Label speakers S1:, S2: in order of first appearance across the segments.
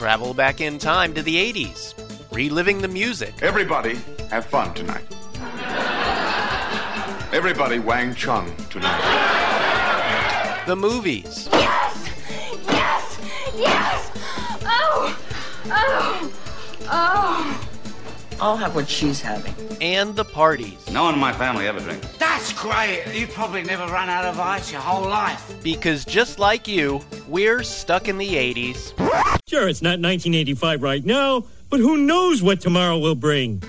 S1: travel back in time to the 80s, reliving the music,
S2: Everybody have fun tonight. Everybody Wang Chung tonight.
S1: the movies,
S3: Yes! Yes! Yes! Oh! Oh! Oh!
S4: I'll have what she's having.
S1: and the parties.
S5: No one in my family ever drinks.
S6: That's great. You probably never run out of ice your whole life.
S1: Because just like you, we're stuck in the 80s.
S7: Sure, it's not 1985 right now, but who knows what tomorrow will bring?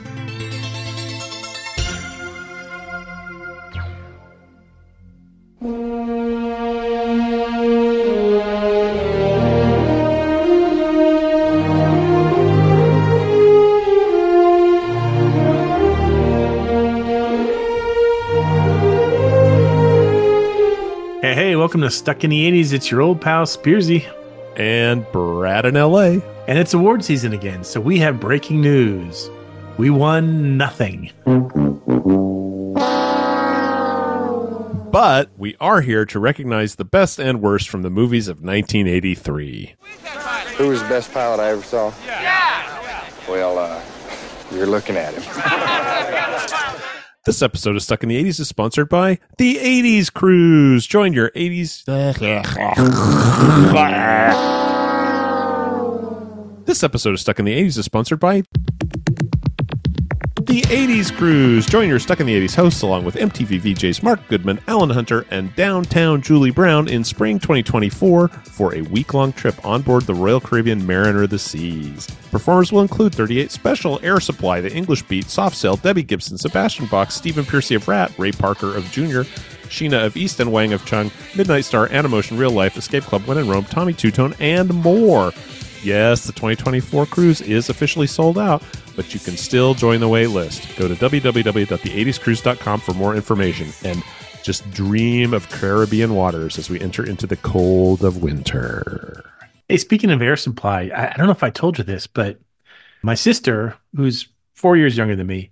S8: To Stuck in the 80s. It's your old pal Spearsy.
S9: and Brad in LA.
S8: And it's award season again, so we have breaking news. We won nothing.
S9: But we are here to recognize the best and worst from the movies of 1983.
S10: Who was the best pilot I ever saw? Yeah. Well, uh, you're looking at him.
S9: This episode of Stuck in the 80s is sponsored by the 80s Cruise. Join your 80s. This episode of Stuck in the 80s is sponsored by the 80s Cruise. Join your Stuck in the 80s hosts along with MTV VJs Mark Goodman, Alan Hunter, and downtown Julie Brown in spring 2024 for a week long trip on board the Royal Caribbean Mariner of the Seas. Performers will include 38 Special, Air Supply, The English Beat, Soft Cell, Debbie Gibson, Sebastian Bach, Stephen Pearcy of Ratt, Ray Parker of Junior, Sheena of East and Wang of Chung, Midnight Star, Animotion, Real Life, Escape Club, When in Rome, Tommy Tutone, and more. Yes, the 2024 cruise is officially sold out, but you can still join the wait list. Go to www.the80scruise.com for more information and just dream of Caribbean waters as we enter into the cold of winter.
S8: Hey, speaking of air supply, I, I don't know if I told you this, but my sister, who's four years younger than me,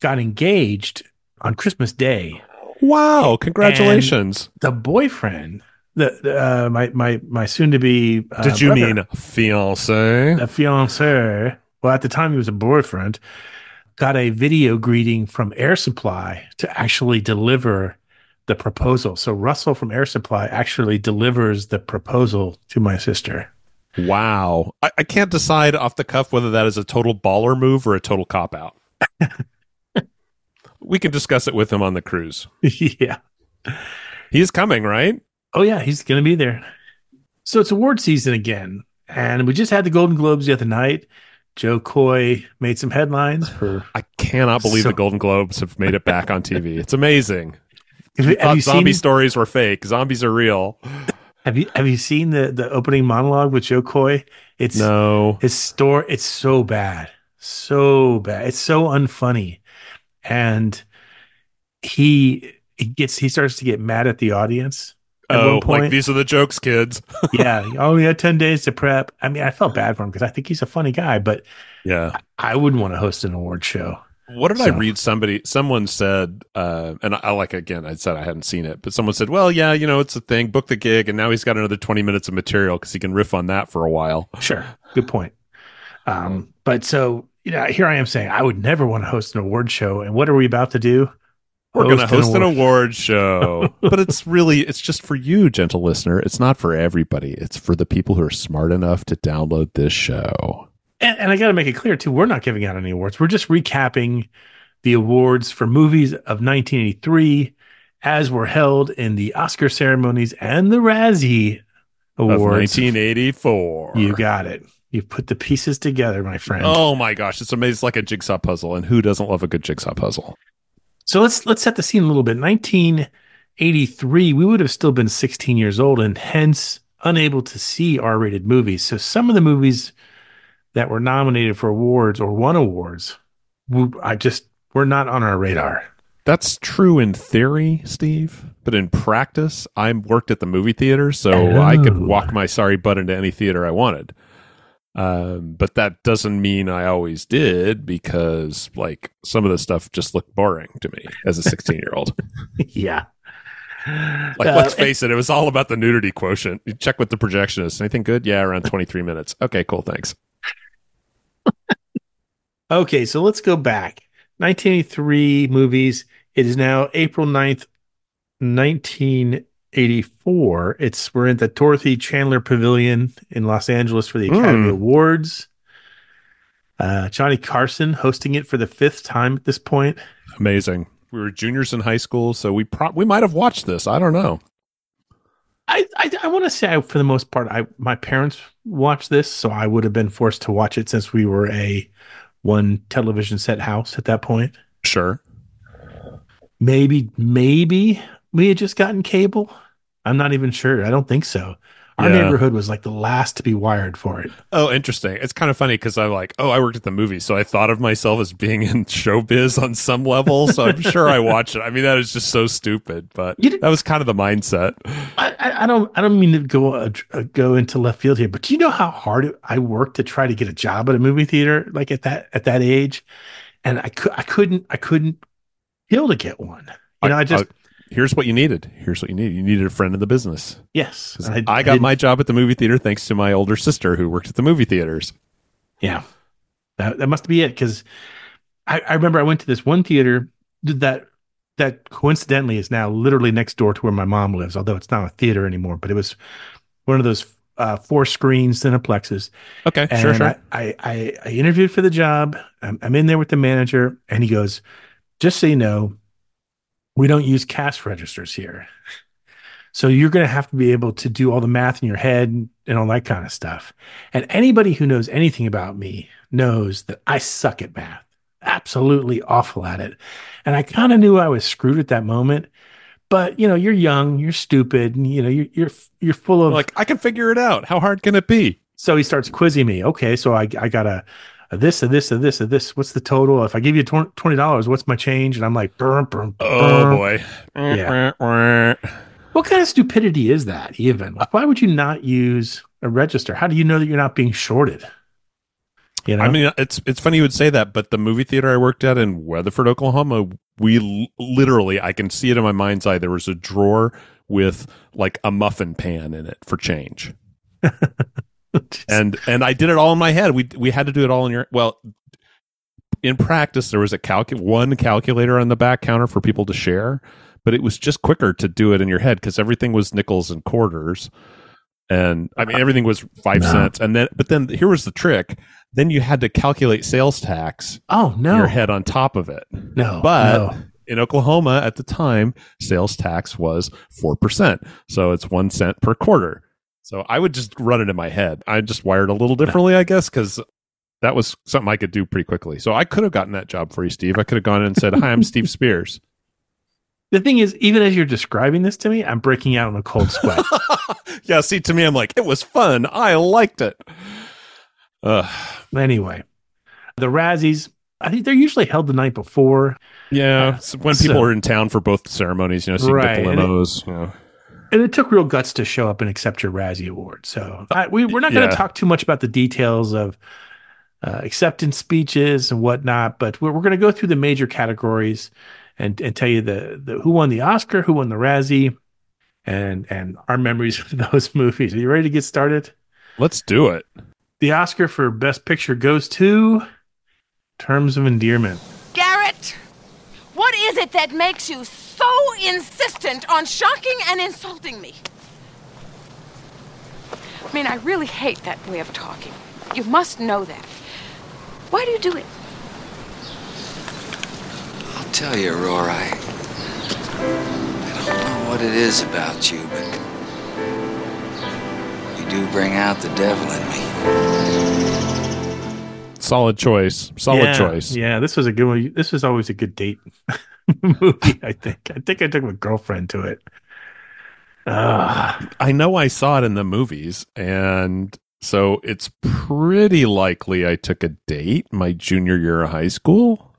S8: got engaged on Christmas Day.
S9: Wow, congratulations.
S8: The boyfriend, the, the uh, my my my soon to be uh,
S9: Did you
S8: brother,
S9: mean fiance?
S8: a fiance? Well, at the time he was a boyfriend. Got a video greeting from Air Supply to actually deliver the proposal. So Russell from Air Supply actually delivers the proposal to my sister.
S9: Wow. I, I can't decide off the cuff whether that is a total baller move or a total cop out. we can discuss it with him on the cruise.
S8: yeah.
S9: He's coming, right?
S8: Oh yeah, he's going to be there. So it's award season again, and we just had the Golden Globes the other night. Jo Koy made some headlines for.
S9: I cannot believe
S8: So-
S9: the Golden Globes have made it back on TV. It's amazing.
S8: Have you, have
S9: Thought zombie
S8: seen?
S9: stories were fake. Zombies are real.
S8: Have you have you seen the the opening monologue with Jo Koy? It's
S9: No.
S8: his store. It's so bad, so bad. It's so unfunny, and he he gets he starts to get mad at the audience. At
S9: Oh,
S8: one point,
S9: like these are the jokes, kids.
S8: yeah. Oh, we had ten days to prep. I mean, I felt bad for him because I think he's a funny guy, but
S9: Yeah.
S8: I wouldn't want to host an award show.
S9: What did I read? Somebody, someone said, uh, and I, I like again. I said I hadn't seen it, but someone said, "Well, yeah, you know, it's a thing. Book the gig, and now he's got another twenty minutes of material because he can riff on that for a while."
S8: Sure. Good point. Um, but so, you know, here I am saying I would never want to host an award show. And what are we about to do?
S9: We're going to host an
S8: award-
S9: award show, but it's really it's just for you, gentle listener. It's not for everybody. It's for the people who are smart enough to download this show.
S8: And, and I got to make it clear, too, we're not giving out any awards. We're just recapping the awards for movies of 1983 as were held in the Oscar ceremonies and the Razzie
S9: Of
S8: Awards.
S9: 1984.
S8: You got it. You put the pieces together, my friend.
S9: Oh my gosh, it's amazing! It's like a jigsaw puzzle, and who doesn't love a good jigsaw puzzle?
S8: So let's let's set the scene a little bit. 1983, we would have still been 16 years old and hence unable to see R-rated movies. So some of the movies that were nominated for awards or won awards, I just were not on our radar.
S9: That's true in theory, Steve, but in practice, I worked at the movie theater, so
S8: Oh.
S9: I could walk oh. my sorry butt into any theater I wanted. Um, but that doesn't mean I always did because, like, some of the stuff just looked boring to me as a 16 year old.
S8: yeah.
S9: Like,
S8: Uh,
S9: let's face it, it was all about the nudity quotient. You check with the projectionist. Anything good? Yeah, around 23 minutes. Okay, cool. Thanks.
S8: Okay, so let's go back. 1983 movies. It is now April 9th, 1984. It's we're at the Dorothy Chandler Pavilion in Los Angeles for the Academy
S9: Mm.
S8: Awards. Uh, Johnny Carson hosting it for the fifth time at this point.
S9: Amazing. We were juniors in high school, so we pro- we might have watched this. I don't know.
S8: I I, I want to say I, for the most part, I my parents watched this, so I would have been forced to watch it since we were a one television set house at that point.
S9: Sure.
S8: Maybe maybe we had just gotten cable. I'm not even sure. I don't think so. Our
S9: Yeah.
S8: neighborhood was like the last to be wired for it.
S9: Oh, interesting. It's kind of funny because I'm like, oh, I worked at the movie, so I thought of myself as being in showbiz on some level. So I'm sure I watched it. I mean, that is just so stupid, but that was kind of the mindset.
S8: I, I, I don't I don't mean to go uh, uh, go into left field here, but do you know how hard it, I worked to try to get a job at a movie theater like at that at that age, and I could I couldn't I couldn't kill to get one. You know, I, just
S9: here's what you needed. Here's what you needed. You needed a friend in the business.
S8: Yes. and
S9: I, got
S8: didn't-
S9: my job at the movie theater thanks to my older sister who worked at the movie theaters.
S8: Yeah, that that must be it. Because I, I remember I went to this one theater that that coincidentally is now literally next door to where my mom lives, although it's not a theater anymore. But it was one of those uh, four screen cineplexes.
S9: Okay,
S8: And
S9: sure, sure.
S8: I, I, I, I interviewed for the job. I'm, I'm in there with the manager, and he goes, "Just so you know, we don't use cash registers here." So you're going to have to be able to do all the math in your head and, all that kind of stuff. And anybody who knows anything about me knows that I suck at math, absolutely awful at it. And I kind of knew I was screwed at that moment. But you know, you're young, you're stupid, and you know, you're you're you're full of
S9: like, I can figure it out. How hard can it be?
S8: so he starts quizzing me. Okay, so I I got a, a this, a this, a this, a this. What's the total? If I give you twenty dollars, what's my change? And I'm like, burn, burn,
S9: Oh boy.
S8: Yeah. What kind of stupidity is that? Even like, why would you not use a register? How do you know that you're not being shorted? You know,
S9: I mean, it's it's funny you would say that, but the movie theater I worked at in Weatherford, Oklahoma, we l- literally, I can see it in my mind's eye. There was a drawer with like a muffin pan in it for change, and and I did it all in my head. We we had to do it all in your well. In practice, there was a calcu- one calculator on the back counter for people to share, but it was just quicker to do it in your head because everything was nickels and quarters, and I mean everything was five
S8: No.
S9: cents. And then, but then here was the trick: then you had to calculate sales tax
S8: oh
S9: in
S8: no,
S9: your head on top of it.
S8: no,
S9: But
S8: no.
S9: in Oklahoma at the time, sales tax was 4%. So it's one cent per quarter. So I would just run it in my head. I just wired a little differently, I guess, because that was something I could do pretty quickly. So I could have gotten that job for you, Steve. I could have gone in and said, Hi, I'm Steve Spears.
S8: the thing is, even as you're describing this to me, I'm breaking out in a cold sweat.
S9: yeah, see, to me, I'm like, it was fun. I liked it. Uh,
S8: anyway, the Razzies, I think they're usually held the night before.
S9: yeah, so when people
S8: So-
S9: are in town for both ceremonies, you know, so you
S8: Right,
S9: get the
S8: and it-
S9: limos. you know.
S8: And it took real guts to show up and accept your Razzie Award. So I, we, we're not going to
S9: Yeah.
S8: talk too much about the details of uh, acceptance speeches and whatnot, but we're, we're going to go through the major categories and, and tell you the, the who won the Oscar, who won the Razzie, and and our memories of those movies. Are you ready to get started?
S9: Let's do it.
S8: The Oscar for Best Picture goes to Terms of Endearment.
S3: Garrett, what is it that makes you so insistent on shocking and insulting me? I mean, I really hate that way of talking. You must know that. Why do you do it?
S5: I'll tell you, Aurora, I, I don't know what it is about you, but you do bring out the devil in me.
S9: Solid choice. Solid
S8: yeah,
S9: choice.
S8: Yeah, this was a good one. This was always a good date movie. I think. I think I took my girlfriend to it. Ah,
S9: I know I saw it in the movies, and so it's pretty likely I took a date my junior year of high school.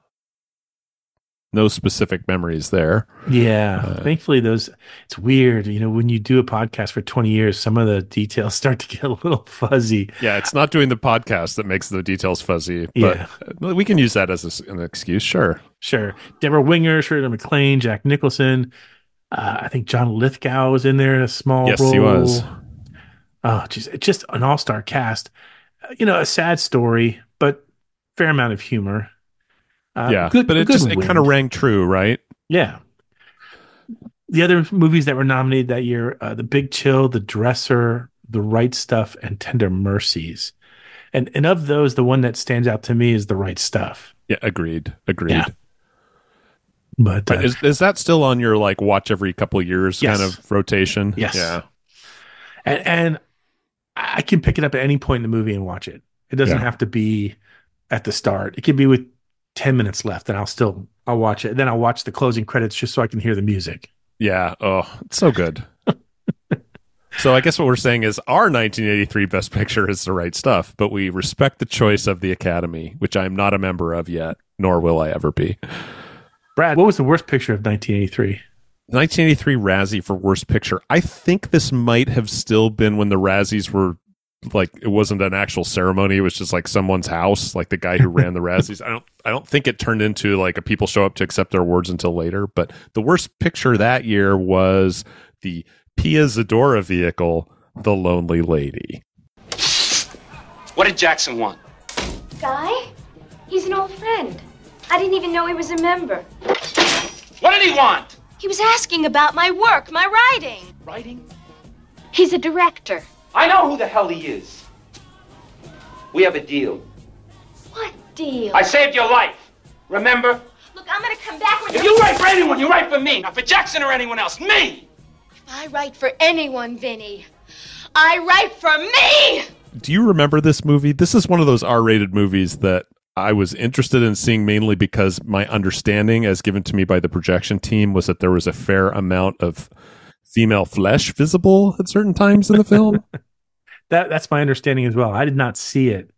S9: No specific memories there.
S8: yeah.
S9: Uh,
S8: Thankfully, those. It's weird, you know, when you do a podcast for twenty years, some of the details start to get a little fuzzy.
S9: Yeah, it's not doing the podcast that makes the details fuzzy, but
S8: Yeah.
S9: we can use that as a an excuse. Sure.
S8: Sure, Debra Winger, Shirley MacLaine, Jack Nicholson, Uh, I think John Lithgow was in there in a small
S9: Yes,
S8: role.
S9: he was.
S8: Oh, geez, it's just an all star cast. Uh, You know, a sad story, but fair amount of humor. Uh,
S9: yeah,
S8: good-
S9: but it just it kind of rang true, right?
S8: Yeah. The other movies that were nominated that year, uh, The Big Chill, The Dresser, The Right Stuff, and Tender Mercies. And and of those, the one that stands out to me is The Right Stuff.
S9: Yeah, agreed, agreed.
S8: Yeah. But uh,
S9: is is that still on your like watch every couple years
S8: Yes.
S9: kind of rotation?
S8: Yes.
S9: Yeah.
S8: and, and I can pick it up at any point in the movie and watch it. It doesn't
S9: Yeah.
S8: have to be at the start. It could be with 10 minutes left and I'll still I'll watch it. Then I'll watch the closing credits just so I can hear the music.
S9: Yeah. Oh, it's so good. so I guess what we're saying is our 1983 Best Picture is the right stuff, but we respect the choice of the Academy, which I'm not a member of yet, nor will I ever be.
S8: Brad, what was the worst picture of 1983?
S9: 1983 Razzie for Worst Picture. I think this might have still been when the Razzies were like it wasn't an actual ceremony. It was just like someone's house, like the guy who ran the Razzies. I don't I don't think it turned into like a people show up to accept their awards until later. But the worst picture that year was the Pia Zadora vehicle, The Lonely Lady.
S11: What did Jackson want?
S12: Guy? He's an old friend. I didn't even know he was a member.
S11: What did he want?
S12: He was asking about my work, my writing.
S11: Writing?
S12: He's a director.
S11: I know who the hell he is. We have a deal.
S12: What deal?
S11: I saved your life. Remember?
S12: Look, I'm gonna come back when
S11: If you write for anyone, you write for me. Not for Jackson or anyone else. Me!
S12: If I write for anyone, Vinny. I write for me!
S9: Do you remember this movie? This is one of those R-rated movies that I was interested in seeing mainly because my understanding, as given to me by the projection team, was that there was a fair amount of female flesh visible at certain times in the film.
S8: That that's my understanding as well. I did not see it.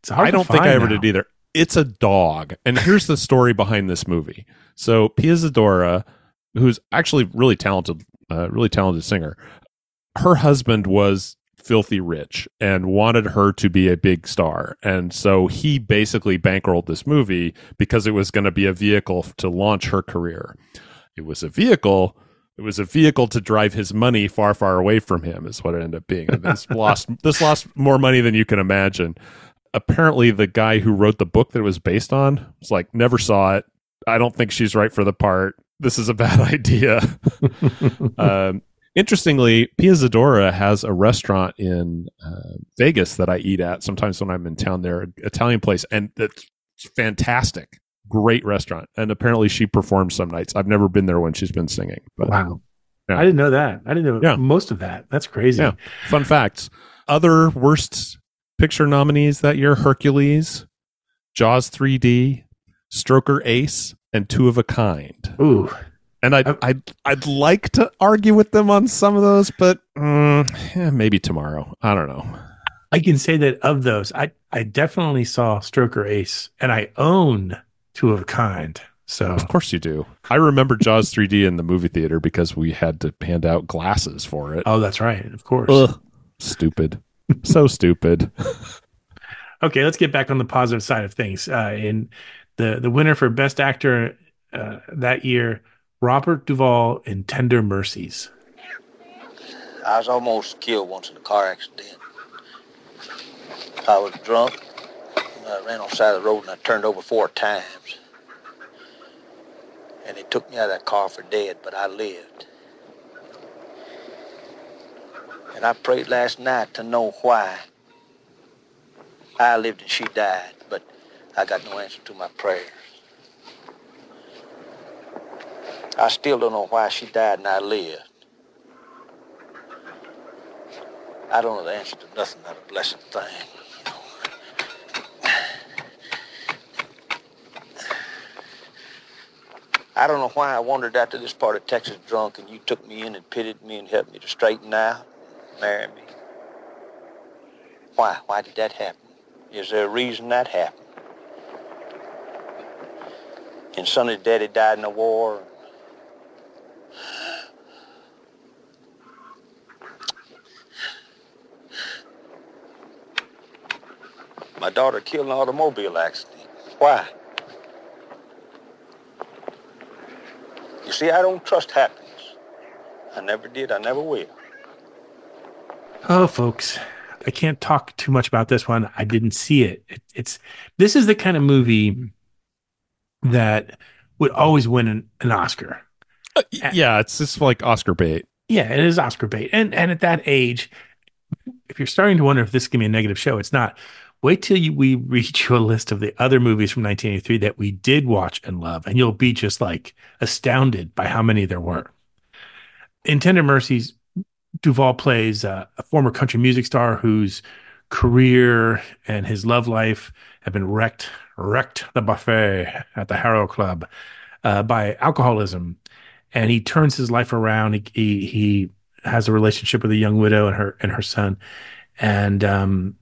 S8: It's hard
S9: I don't think I ever
S8: now.
S9: did either. It's a dog. And here's the story behind this movie. So Pia Zadora, who's actually really talented, uh, really talented singer, her husband was filthy rich and wanted her to be a big star. And so he basically bankrolled this movie because it was going to be a vehicle to launch her career. It was a vehicle it was a vehicle to drive his money far, far away from him, is what it ended up being. And this lost this lost more money than you can imagine. Apparently, the guy who wrote the book that it was based on was like, never saw it. I don't think she's right for the part. This is a bad idea. um, interestingly, Pia Zadora has a restaurant in uh, Vegas that I eat at sometimes when I'm in town there, an Italian place, and it's fantastic great restaurant and apparently she performs some nights i've never been there when she's been singing but
S8: Wow.
S9: Yeah.
S8: I didn't know that. I didn't know
S9: Yeah.
S8: most of that. That's crazy.
S9: yeah fun facts other worst picture nominees that year hercules jaws 3d stroker ace and two of a kind
S8: Ooh.
S9: and I'd, I'd, I'd like to argue with them on some of those but mm, eh, maybe tomorrow i don't know
S8: I can say that of those, I, I definitely saw Stroker Ace and I own two of a kind. So
S9: of course you do i remember jaws 3d in the movie theater because we had to hand out glasses for it
S8: Oh, that's right. Of course.
S9: Ugh. stupid so stupid
S8: Okay, let's get back on the positive side of things. Uh, in the the winner for best actor uh, that year, Robert Duvall in Tender Mercies.
S13: I was almost killed once in a car accident. I was drunk. I ran on the side of the road and I turned over four times. And they took me out of that car for dead, but I lived. And I prayed last night to know why I lived and she died, but I got no answer to my prayers. I still don't know why she died and I lived. I don't know the answer to nothing but a blessed thing. I don't know why I wandered out to this part of Texas drunk and you took me in and pitied me and helped me to straighten out, marry me. Why? Why did that happen? Is there a reason that happened? And Sonny's daddy died in the war. My daughter killed in an automobile accident. Why? See, I don't trust happiness. I never did. I never will.
S8: Oh, folks, I can't talk too much about this one. I didn't see it. it. It's this is the kind of movie that would always win an, an Oscar.
S9: Uh, yeah, it's just like Oscar bait.
S8: Yeah, it is Oscar bait. And and at that age, if you're starting to wonder if this is going to be a negative show, it's not. Wait till you, we read you a list of the other movies from 1983 that we did watch and love, and you'll be just like astounded by how many there were. In Tender Mercies, Duvall plays a former country music star whose career and his love life have been wrecked, wrecked the buffet at the Harrow Club uh, by alcoholism, and he turns his life around. He, he, he has a relationship with a young widow and her and her son, and um,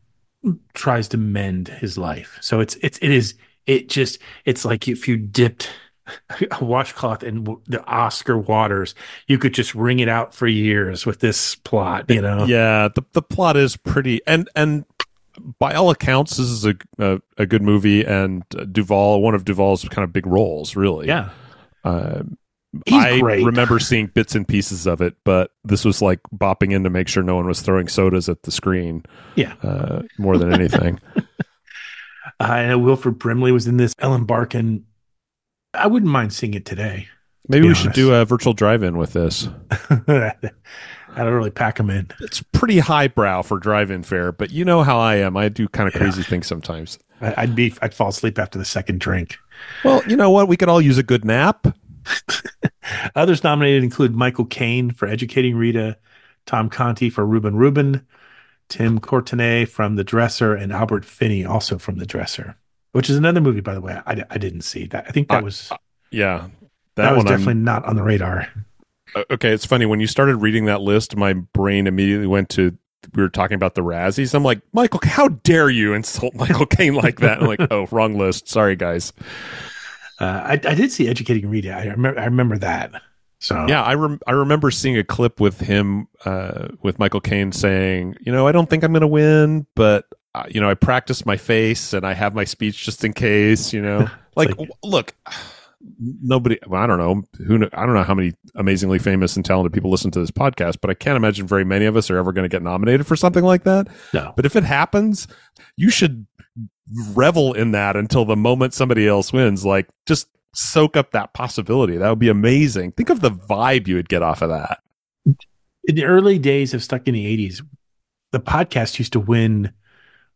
S8: tries to mend his life. So it's it's it is it just it's like if you dipped a washcloth in the Oscar waters, you could just wring it out for years with this plot. You know,
S9: yeah. The the plot is pretty and and by all accounts, this is a a, a good movie, and Duvall, one of Duvall's kind of big roles, really.
S8: Yeah.
S9: Uh,
S8: He's
S9: I
S8: great.
S9: remember seeing bits and pieces of it, but this was like bopping in to make sure no one was throwing sodas at the screen.
S8: Yeah.
S9: Uh, more than anything.
S8: Uh, I know Wilford Brimley was in this. Ellen Barkin. I wouldn't mind seeing it today.
S9: Maybe
S8: be
S9: we should do a virtual drive-in with this.
S8: I don't really pack them in.
S9: It's pretty highbrow for drive-in fare, but you know how I am. I do kind of crazy things sometimes.
S8: I'd be. I'd fall asleep after the second drink.
S9: Well, you know what? We could all use a good nap.
S8: Others nominated include Michael Caine for Educating Rita, Tom Conti for Reuben Reuben, Tom Courtenay from The Dresser, and Albert Finney also from The Dresser, which is another movie, by the way. I, I didn't see that. I think that was
S9: Yeah,
S8: that, was
S9: one I'm-
S8: definitely not on the radar.
S9: Uh, okay, it's funny when you started reading that list, my brain immediately went to we were talking about the Razzies. I'm like, Michael, how dare you insult Michael Caine like that? I'm like, oh, wrong list. Sorry, guys.
S8: Uh, I, I did see Educating Rita. I remember. I remember that. So
S9: Yeah, I rem- I remember seeing a clip with him uh, with Michael Caine saying, you know, I don't think I'm going to win, but uh, you know, I practice my face and I have my speech just in case. You know, like,
S8: like-
S9: w- look. Nobody, well, I don't know who. kn- I don't know how many amazingly famous and talented people listen to this podcast, but I can't imagine very many of us are ever going to get nominated for something like that.
S8: No.
S9: But if it happens, you should revel in that until the moment somebody else wins. Like, just soak up that possibility. That would be amazing. Think of the vibe you would get off of that.
S8: in the early days of Stuck in the 80s, the podcast used to win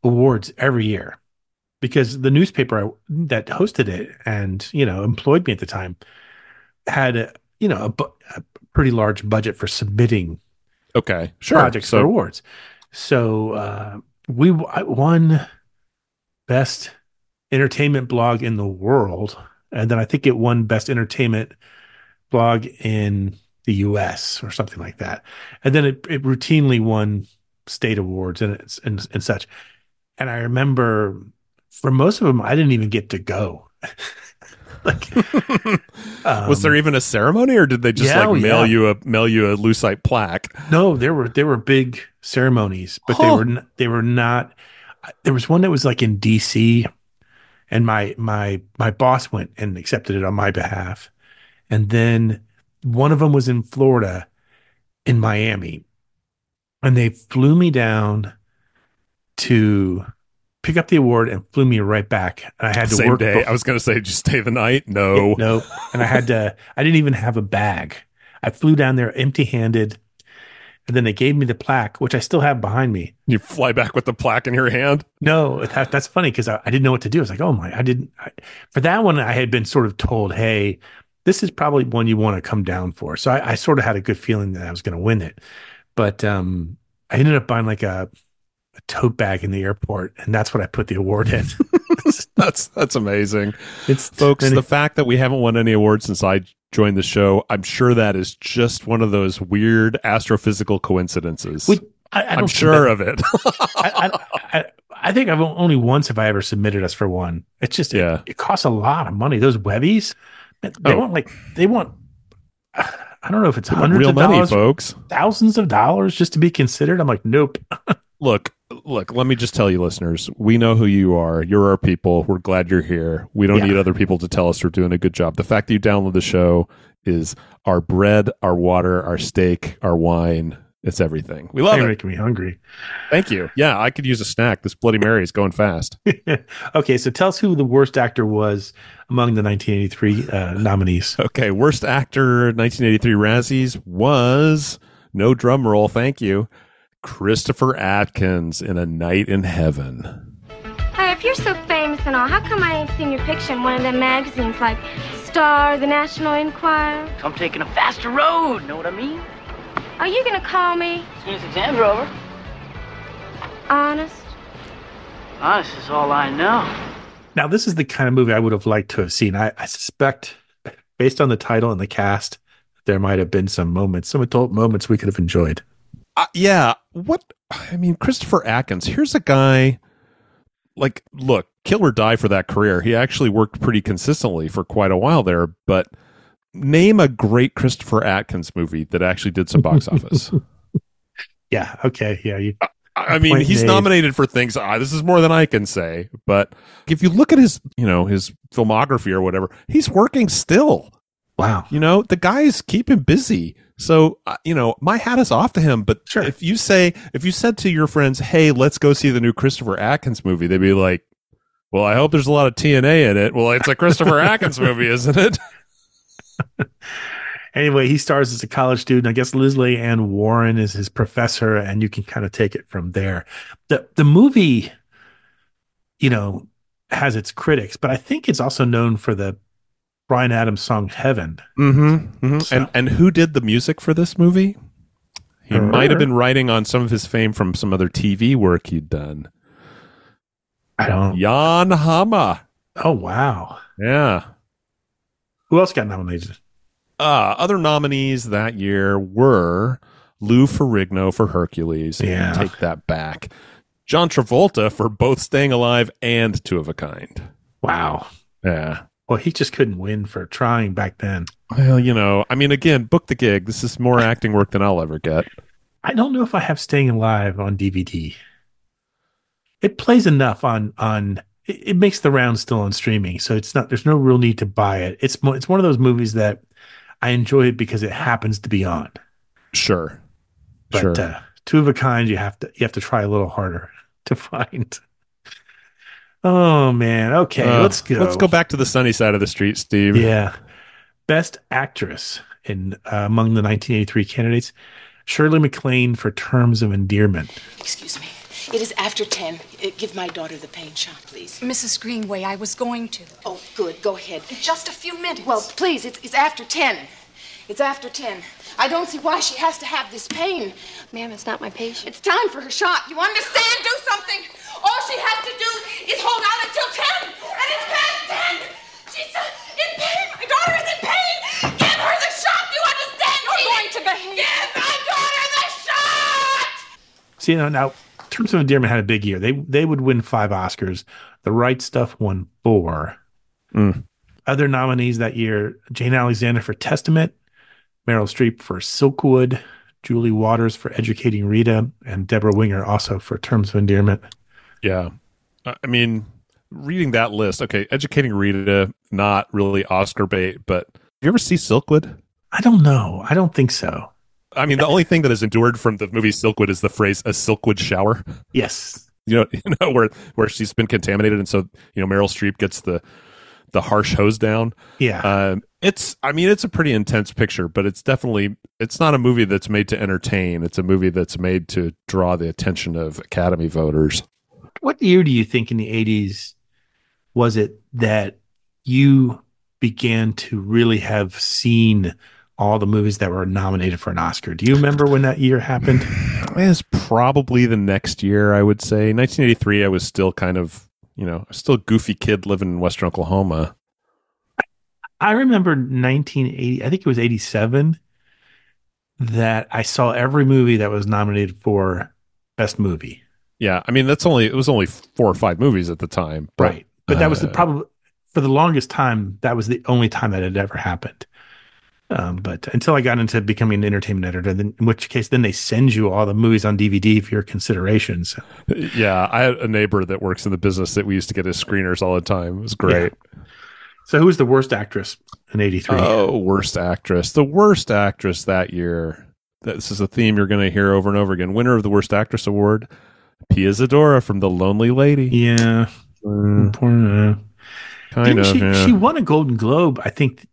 S8: awards every year because the newspaper that hosted it and, you know, employed me at the time had a, you know, a, bu- a pretty large budget for submitting
S9: Okay, sure.
S8: projects
S9: so,
S8: for awards. So uh, we I won best entertainment blog in the world, and then I think it won best entertainment blog in the U.S. or something like that. And then it, it routinely won state awards and, and and such. And I remember for most of them, I didn't even get to go. like,
S9: was there
S8: um,
S9: even a ceremony, or did they just
S8: yeah,
S9: like
S8: oh,
S9: mail
S8: yeah.
S9: you a mail you a lucite plaque?
S8: No, there were there were big ceremonies, but they were n- they were not. There was one that was like in D.C. and my my my boss went and accepted it on my behalf, and then one of them was in Florida, in Miami, and they flew me down to pick up the award and flew me right back. And I had to
S9: Same
S8: work.
S9: day.
S8: bef-
S9: I was going to say, just stay the night? No.
S8: no. And I had to, I didn't even have a bag. I flew down there empty handed. And then they gave me the plaque, which I still have behind me.
S9: You fly back with the plaque in your hand.
S8: No, that, that's funny because I, I didn't know what to do. I was like, oh my, I didn't. I, for that one, I had been sort of told, hey, this is probably one you want to come down for. So I, I sort of had a good feeling that I was going to win it. But um, I ended up buying like a, a tote bag in the airport, and that's what I put the award in.
S9: That's that's amazing,
S8: It's
S9: folks.
S8: and
S9: the fact that we haven't won any awards since I joined the show, I'm sure that is just one of those weird astrophysical coincidences.
S8: We- I, I
S9: I'm sure of it.
S8: I, I, I, think I've only once have I ever submitted us for one. It's just
S9: Yeah.
S8: it, costs a lot of money. Those Webbies, they
S9: Oh.
S8: want like they want. I don't know if it's hundreds
S9: real
S8: of
S9: money,
S8: dollars,
S9: folks.
S8: thousands of dollars just to be considered. I'm like, nope.
S9: look, look, let me just tell you, listeners, we know who you are. You're our people. We're glad you're here. We don't
S8: Yeah.
S9: need other people to tell us we're doing a good job. The fact that you download the show is our bread, our water, our steak, our wine. It's everything. We love
S8: You're
S9: it.
S8: making me hungry.
S9: Thank you. Yeah, I could use a snack. This Bloody Mary is going fast.
S8: okay, so tell us who the worst actor was among the 1983 uh, nominees.
S9: Okay, worst actor 1983 Razzies was no drum roll, thank you. Christopher Atkins in A Night in Heaven.
S12: Hey, if you're so famous and all, how come I ain't seen your picture in one of them magazines like Star, The National Enquirer?
S14: I'm taking a faster road, know what I mean?
S12: Are you gonna call me?
S14: As soon as exams are over.
S12: Honest?
S14: Honest is all I know.
S8: Now, this is the kind of movie I would have liked to have seen. I, I suspect, based on the title and the cast, there might have been some moments, some adult moments we could have enjoyed.
S9: Uh, yeah, what I mean, Christopher Atkins. Here's a guy. Like, look, kill or die for that career. He actually worked pretty consistently for quite a while there. But name a great Christopher Atkins movie that actually did some box office.
S8: Yeah. Okay. Yeah. You,
S9: I mean, he's
S8: made.
S9: nominated for things. Uh, this is more than I can say. But if you look at his, you know, his filmography or whatever, he's working still.
S8: Wow.
S9: You know, the guys keep him busy. So, uh, you know, my hat is off to him. But
S8: Sure.
S9: if you say, if you said to your friends, hey, let's go see the new Christopher Atkins movie, they'd be like, well, I hope there's a lot of TNA in it. Well, it's a Christopher Atkins movie, isn't it?
S8: Anyway, he stars as a college student. I guess Leslie Ann Warren is his professor, and you can kind of take it from there. the The movie, you know, has its critics, but I think it's also known for the Bryan Adams song "Heaven."
S9: Mm-hmm.
S8: So-
S9: And and who did the music for this movie? He might have been writing on some of his fame from some other TV work he'd done.
S8: I don't.
S9: Jan Hammer.
S8: Oh wow!
S9: Yeah.
S8: Who else got nominated?
S9: Uh, other nominees that year were Lou Ferrigno for Hercules.
S8: Yeah.
S9: Take that back. John Travolta for both Staying Alive and Two of a Kind.
S8: Wow.
S9: Yeah.
S8: Well, he just couldn't win for trying back then.
S9: Well, you know, I mean, again, book the gig. This is more acting work than I'll ever get.
S8: I don't know if I have Staying Alive on DVD. It plays enough on on. It, it makes the round still on streaming, so it's not. There's no real need to buy it. It's mo- it's one of those movies that I enjoy it because it happens to be on.
S9: Sure.
S8: But
S9: sure.
S8: uh, two of a kind, you have to you have to try a little harder to find. Oh man. Okay,
S9: Uh,
S8: let's go.
S9: Let's go back to the sunny side of the street, Steve.
S8: Yeah. Best actress in uh, among the 1983 candidates, Shirley MacLaine for Terms of Endearment.
S3: Excuse me. It is after 10. Uh, Give my daughter the pain shot, please.
S15: Mrs. Greenway, I was going to.
S3: Oh, good. Go ahead.
S15: In just a few minutes.
S3: Well, please, it's, it's after 10. It's after 10. I don't see why she has to have this pain.
S12: Ma'am, it's not my patient.
S3: It's time for her shot. You understand? Do something. All she has to do is hold out until 10. And it's past 10. She's uh, in pain. My daughter is in pain. Give her the shot. Do You understand?
S15: You're
S3: me?
S15: going to behave.
S3: Give my daughter the shot.
S8: See now, now Terms of Endearment had a big year. They they would win five Oscars. The Right Stuff won four.
S9: Mm.
S8: Other nominees that year: Jane Alexander for Testament, Meryl Streep for Silkwood, Julie Walters for Educating Rita, and Debra Winger also for Terms of Endearment.
S9: Yeah. I mean, reading that list, okay, educating Rita, not really Oscar bait, but you ever see Silkwood?
S8: I don't know. I don't think so.
S9: I mean, the only thing that has endured from the movie Silkwood is the phrase "a Silkwood shower."
S8: Yes.
S9: You know, you know where where she's been contaminated, and so you know Meryl Streep gets the the harsh hose down.
S8: Yeah.
S9: Um, it's, I mean, it's a pretty intense picture, but it's definitely, it's not a movie that's made to entertain. It's a movie that's made to draw the attention of Academy voters.
S8: what year do you think in the 80s was it that you began to really have seen all the movies that were nominated for an Oscar? Do you remember when that year happened?
S9: It's probably the next year, I would say. 1983, I was still kind of, you know, still a goofy kid living in Western Oklahoma.
S8: I remember 1980, I think it was 87, that I saw every movie that was nominated for Best Movie.
S9: Yeah, I mean, that's only, it was only four or five movies at the time. but,
S8: Right. But that was the
S9: uh,
S8: probably, for the longest time, that was the only time that had ever happened. Um, but until I got into becoming an entertainment editor, then in which case then they send you all the movies on DVD for your considerations.
S9: Yeah, I had a neighbor that works in the business that we used to get his screeners all the time. It was great.
S8: So, who was the worst actress in '83?
S9: Oh, worst actress. The worst actress that year. This is a theme you're going to hear over and over again. Winner of the worst actress award, Pia Zadora from The Lonely Lady.
S8: Yeah,
S9: Mm,
S8: Poor, uh,
S9: kind
S8: didn't
S9: of.
S8: she,
S9: yeah.
S8: she won a Golden Globe, I think.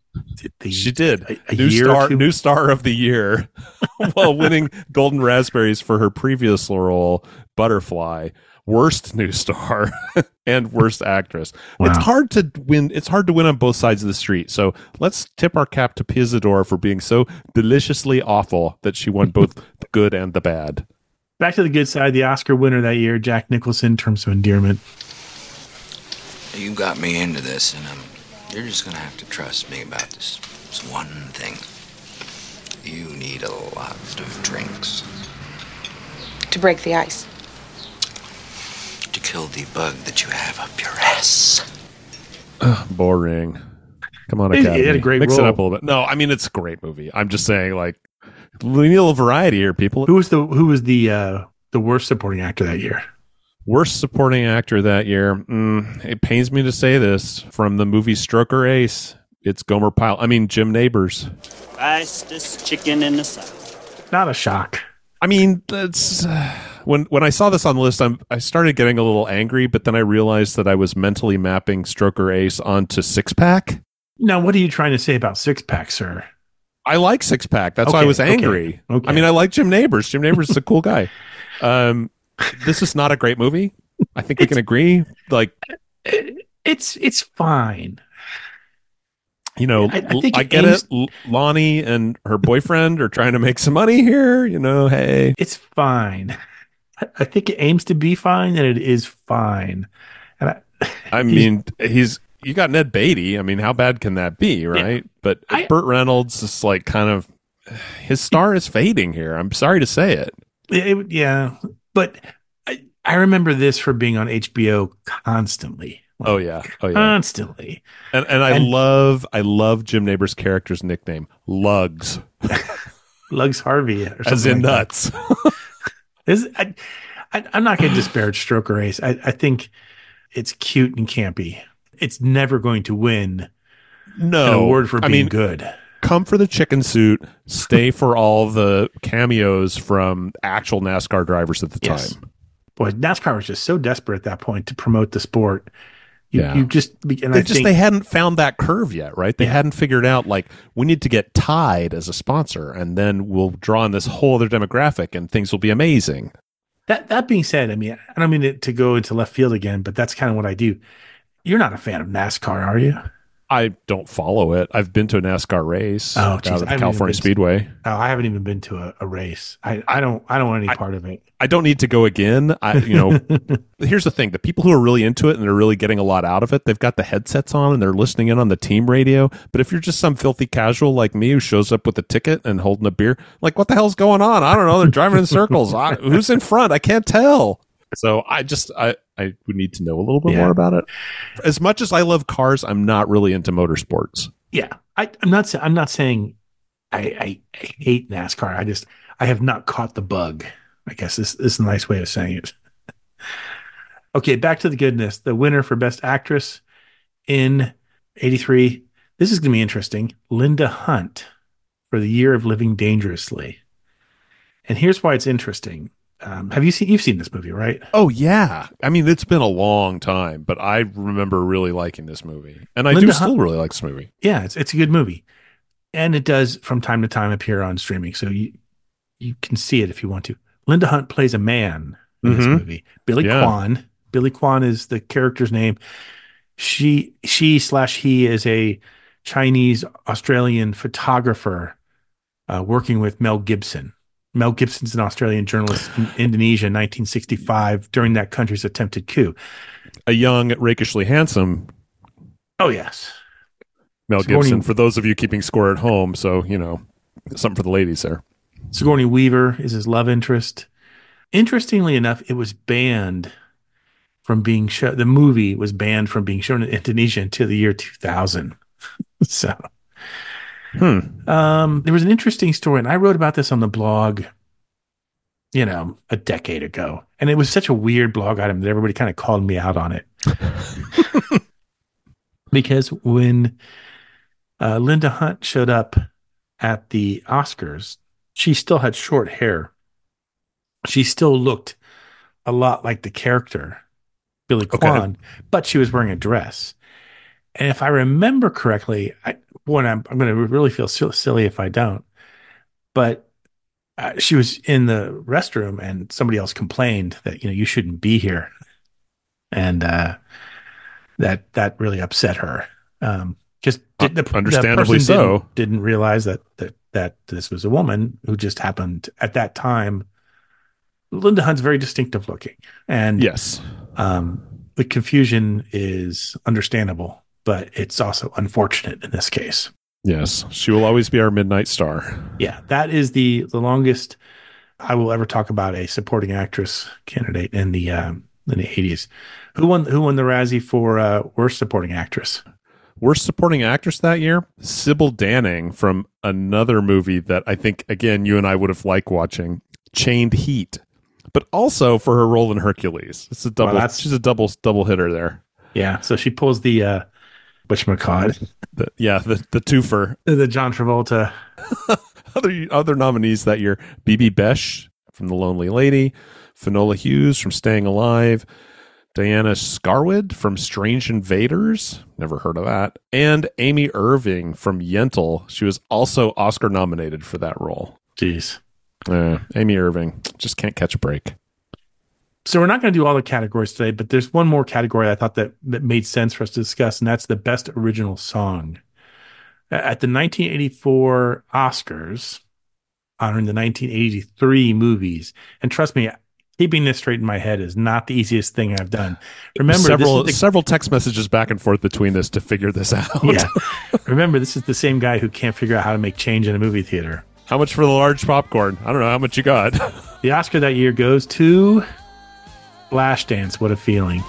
S8: The,
S9: She did.
S8: A, a
S9: new
S8: year
S9: star, new star of the year, while winning Golden Raspberries for her previous role, Butterfly. Worst new star and worst actress. It's hard to win. It's hard to win on both sides of the street. So let's tip our cap to Pia Zadora for being so deliciously awful that she won both the good and the bad.
S8: Back to the good side, the Oscar winner that year, Jack Nicholson, in terms of endearment.
S5: You got me into this, and um, you're just gonna have to trust me about this. This one thing. You need a lot of drinks
S15: To break the ice.
S5: To kill the bug that you have up your ass.
S9: Boring. Come on,
S8: He- he
S9: Academy.
S8: had a great
S9: Mix it up a little bit. No, I mean it's a great movie. I'm just saying, like, we need a little variety here, people.
S8: Who was the Who was the uh, the worst supporting actor that year?
S9: Worst supporting actor that year. Mm, it pains me to say this from the movie Stroker Ace. It's Gomer Pyle. I mean Jim Nabors.
S16: Fastest chicken in the south.
S8: Not a shock.
S9: I mean, that's uh, when when I saw this on the list, I'm, I started getting a little angry, but then I realized that I was mentally mapping Stroker Ace onto Six Pack.
S8: Now, what are you trying to say about Six Pack, sir?
S9: I like Six Pack. That's why I
S8: Okay,
S9: was
S8: okay,
S9: angry.
S8: okay.
S9: I mean, I like Jim Nabors. Jim Nabors is a cool guy. Um, this is not a great movie. I think we can agree. Like,
S8: It's it's fine.
S9: You know,
S8: I- I
S9: I, get
S8: aims-
S9: it. Lonnie and her boyfriend are trying to make some money here. You know, hey,
S8: It's fine. I- think it aims to be fine, and it is fine. And I,
S9: I
S8: he's-
S9: mean, he's you got Ned Beatty. I mean, how bad can that be, right? But
S8: I-
S9: Burt Reynolds is like kind of his star is fading here. I'm sorry to say it.
S8: it- yeah, but I, I remember this for being on HBO constantly. Like,
S9: Oh yeah, oh yeah.
S8: constantly.
S9: And and I
S8: And-
S9: love I love Jim Nabors' character's nickname, Lugs,
S8: Lugs Harvey, or
S9: as in
S8: like
S9: nuts.
S8: Is I, I, I'm not going to disparage Stroker Ace. I, I think it's cute and campy. It's never going to win
S9: no
S8: an award for
S9: I
S8: being
S9: mean,
S8: good.
S9: Come for the chicken suit, stay for all the cameos from actual NASCAR drivers at the
S8: Yes.
S9: time.
S8: Boy, NASCAR was just so desperate at that point to promote the sport. You,
S9: Yeah.
S8: you just and
S9: They
S8: I
S9: just
S8: think
S9: they hadn't found that curve yet, right? They
S8: Yeah.
S9: hadn't figured out like we need to get Tide as a sponsor, and then we'll draw in this whole other demographic, and things will be amazing.
S8: that. That being said, I mean, I don't mean it to go into left field again, but that's kind of what I do. You're not a fan of NASCAR, are you?
S9: I don't follow it. I've been to a NASCAR race
S8: Oh,
S9: out of
S8: I
S9: California
S8: to-
S9: Speedway.
S8: Oh, I haven't even been to a, a race. I, I don't I don't want any part of it.
S9: I don't need to go again. I, you know, here's the thing: the people who are really into it and they're really getting a lot out of it, they've got the headsets on and they're listening in on the team radio. But if you're just some filthy casual like me who shows up with a ticket and holding a beer, like what the hell's going on? I don't know. They're driving in circles. I, who's in front? I can't tell. So I just I I would need to know a little bit
S8: Yeah.
S9: more about it. As much as I love cars, I'm not really into motorsports.
S8: Yeah, I, I'm not. I'm not saying I, I, I hate NASCAR. I just I have not caught the bug. I guess this, this is a nice way of saying it. okay, back to the goodness. The winner for best actress in '83. This is going to be interesting. Linda Hunt for the year of living dangerously. And here's why it's interesting. Um, have you seen? You've seen this movie, right?
S9: Oh yeah, I mean it's been a long time, but I remember really liking this movie, and I
S8: Linda
S9: do still
S8: Hunt-
S9: really like this movie.
S8: Yeah, it's it's a good movie, and it does from time to time appear on streaming, so you you can see it if you want to. Linda Hunt plays a man in this
S9: Mhm.
S8: movie. Billy
S9: Yeah.
S8: Kwan. Billy Kwan is the character's name. She she slash he is a Chinese Australian photographer uh, working with Mel Gibson. Mel Gibson's an Australian journalist in Indonesia in 1965 during that country's attempted coup.
S9: A young, rakishly handsome
S8: Oh yes,
S9: Mel
S8: Sigourney-
S9: Gibson. For those of you keeping score at home, so you know something for the ladies there.
S8: Sigourney Weaver is his love interest. Interestingly enough, it was banned from being shown. The movie was banned from being shown in Indonesia until the year 2000. so,
S9: Hmm.
S8: um, there was an interesting story, and I wrote about this on the blog, you know, a decade ago. And it was such a weird blog item that everybody kind of called me out on it. because when uh, Linda Hunt showed up at the Oscars, she still had short hair. She still looked a lot like the character Billy Kwan, but she was wearing a dress. And if I remember correctly, I, when I'm, I'm going to really feel silly if I don't, but uh, she was in the restroom and somebody else complained that, you know, you shouldn't be here. And, uh, that, that really upset her. Um, just did, the,
S9: understandably
S8: the
S9: so.
S8: Didn't, didn't realize that, that, that this was a woman who just happened at that time. Linda Hunt's very distinctive looking. And
S9: yes,
S8: um, the confusion is understandable, but it's also unfortunate in this case.
S9: Yes, she will always be our midnight star.
S8: Yeah, that is the the longest I will ever talk about a supporting actress candidate in the um, in the eighties. Who won Who won the Razzie for uh, worst supporting actress?
S9: Worst supporting actress that year, Sybil Danning from another movie that I think again you and I would have liked watching, Chained Heat, but also for her role in Hercules. It's a double.
S8: That's-
S9: she's a double double hitter there.
S8: Yeah, so she pulls the uh, whatchamacallit,
S9: The, yeah, the the twofer.
S8: the John Travolta.
S9: Other other nominees that year: Bibbe Besch from The Lonely Lady, Finola Hughes from Staying Alive, Diana Scarwid from Strange Invaders, never heard of that, and Amy Irving from Yentl. She was also Oscar nominated for that role.
S8: Jeez.
S9: Uh, Amy Irving just can't catch a break.
S8: So we're not going to do all the categories today, but there's one more category I thought that that made sense for us to discuss, and that's the best original song. At the 1984 Oscars, honoring the 1983 movies, and trust me, keeping this straight in my head is not the easiest thing I've done. Remember,
S9: several
S8: the,
S9: several text messages back and forth between us to figure this out.
S8: yeah. Remember, this is the same guy who can't figure out how to make change in a movie theater.
S9: How much for the large popcorn? I don't know how much you got.
S8: The Oscar that year goes to Flashdance. What a feeling!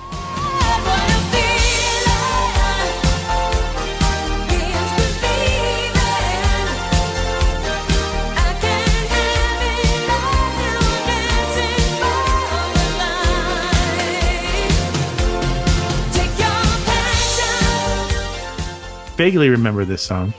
S8: Vaguely remember this song.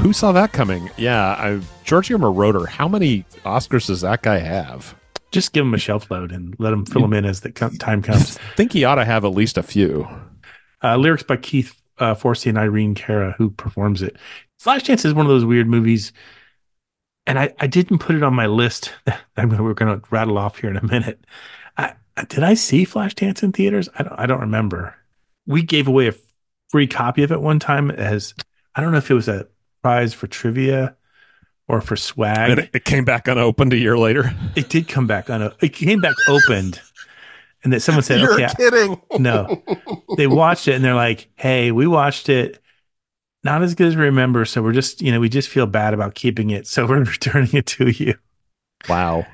S9: Who saw that coming? Yeah, I, Giorgio Moroder. How many Oscars does that guy have?
S8: Just give him a shelf load and let him fill them in as the time comes.
S9: I think he ought to have at least a few.
S8: Uh, lyrics by Keith uh, Forsey and Irene Cara, who performs it. Flashdance is one of those weird movies, and I, I didn't put it on my list. I'm gonna, we're going to rattle off here in a minute. I, did I see Flashdance in theaters? I don't, I don't remember. We gave away a free copy of it one time as I don't know if it was a prize for trivia or for swag.
S9: And it, it came back unopened a year later.
S8: It did come back on. It came back opened, and that someone said,
S9: You're
S8: "Okay,
S9: kidding."
S8: no." They watched it and they're like, "Hey, we watched it. Not as good as we remember, so we're just, you know, we just feel bad about keeping it, so we're returning it to you."
S9: Wow.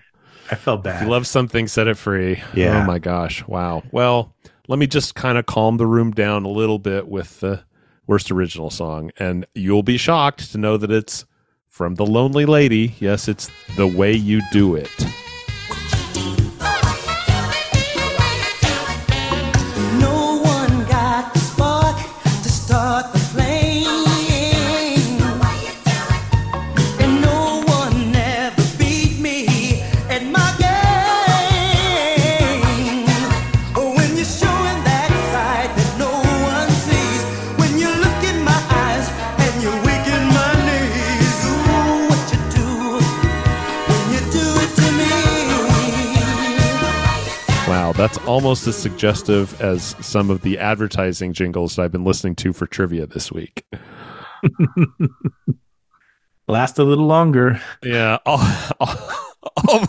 S8: I felt
S9: If
S8: bad.
S9: you love something, set it free.
S8: Yeah.
S9: Oh my gosh. Wow. Well, let me just kind of calm the room down a little bit with the worst original song, and you'll be shocked to know that it's from The Lonely Lady. Yes, it's The Way You Do It. That's almost as suggestive as some of the advertising jingles that I've been listening to for trivia this week.
S8: Last a little longer.
S9: Yeah. All, all,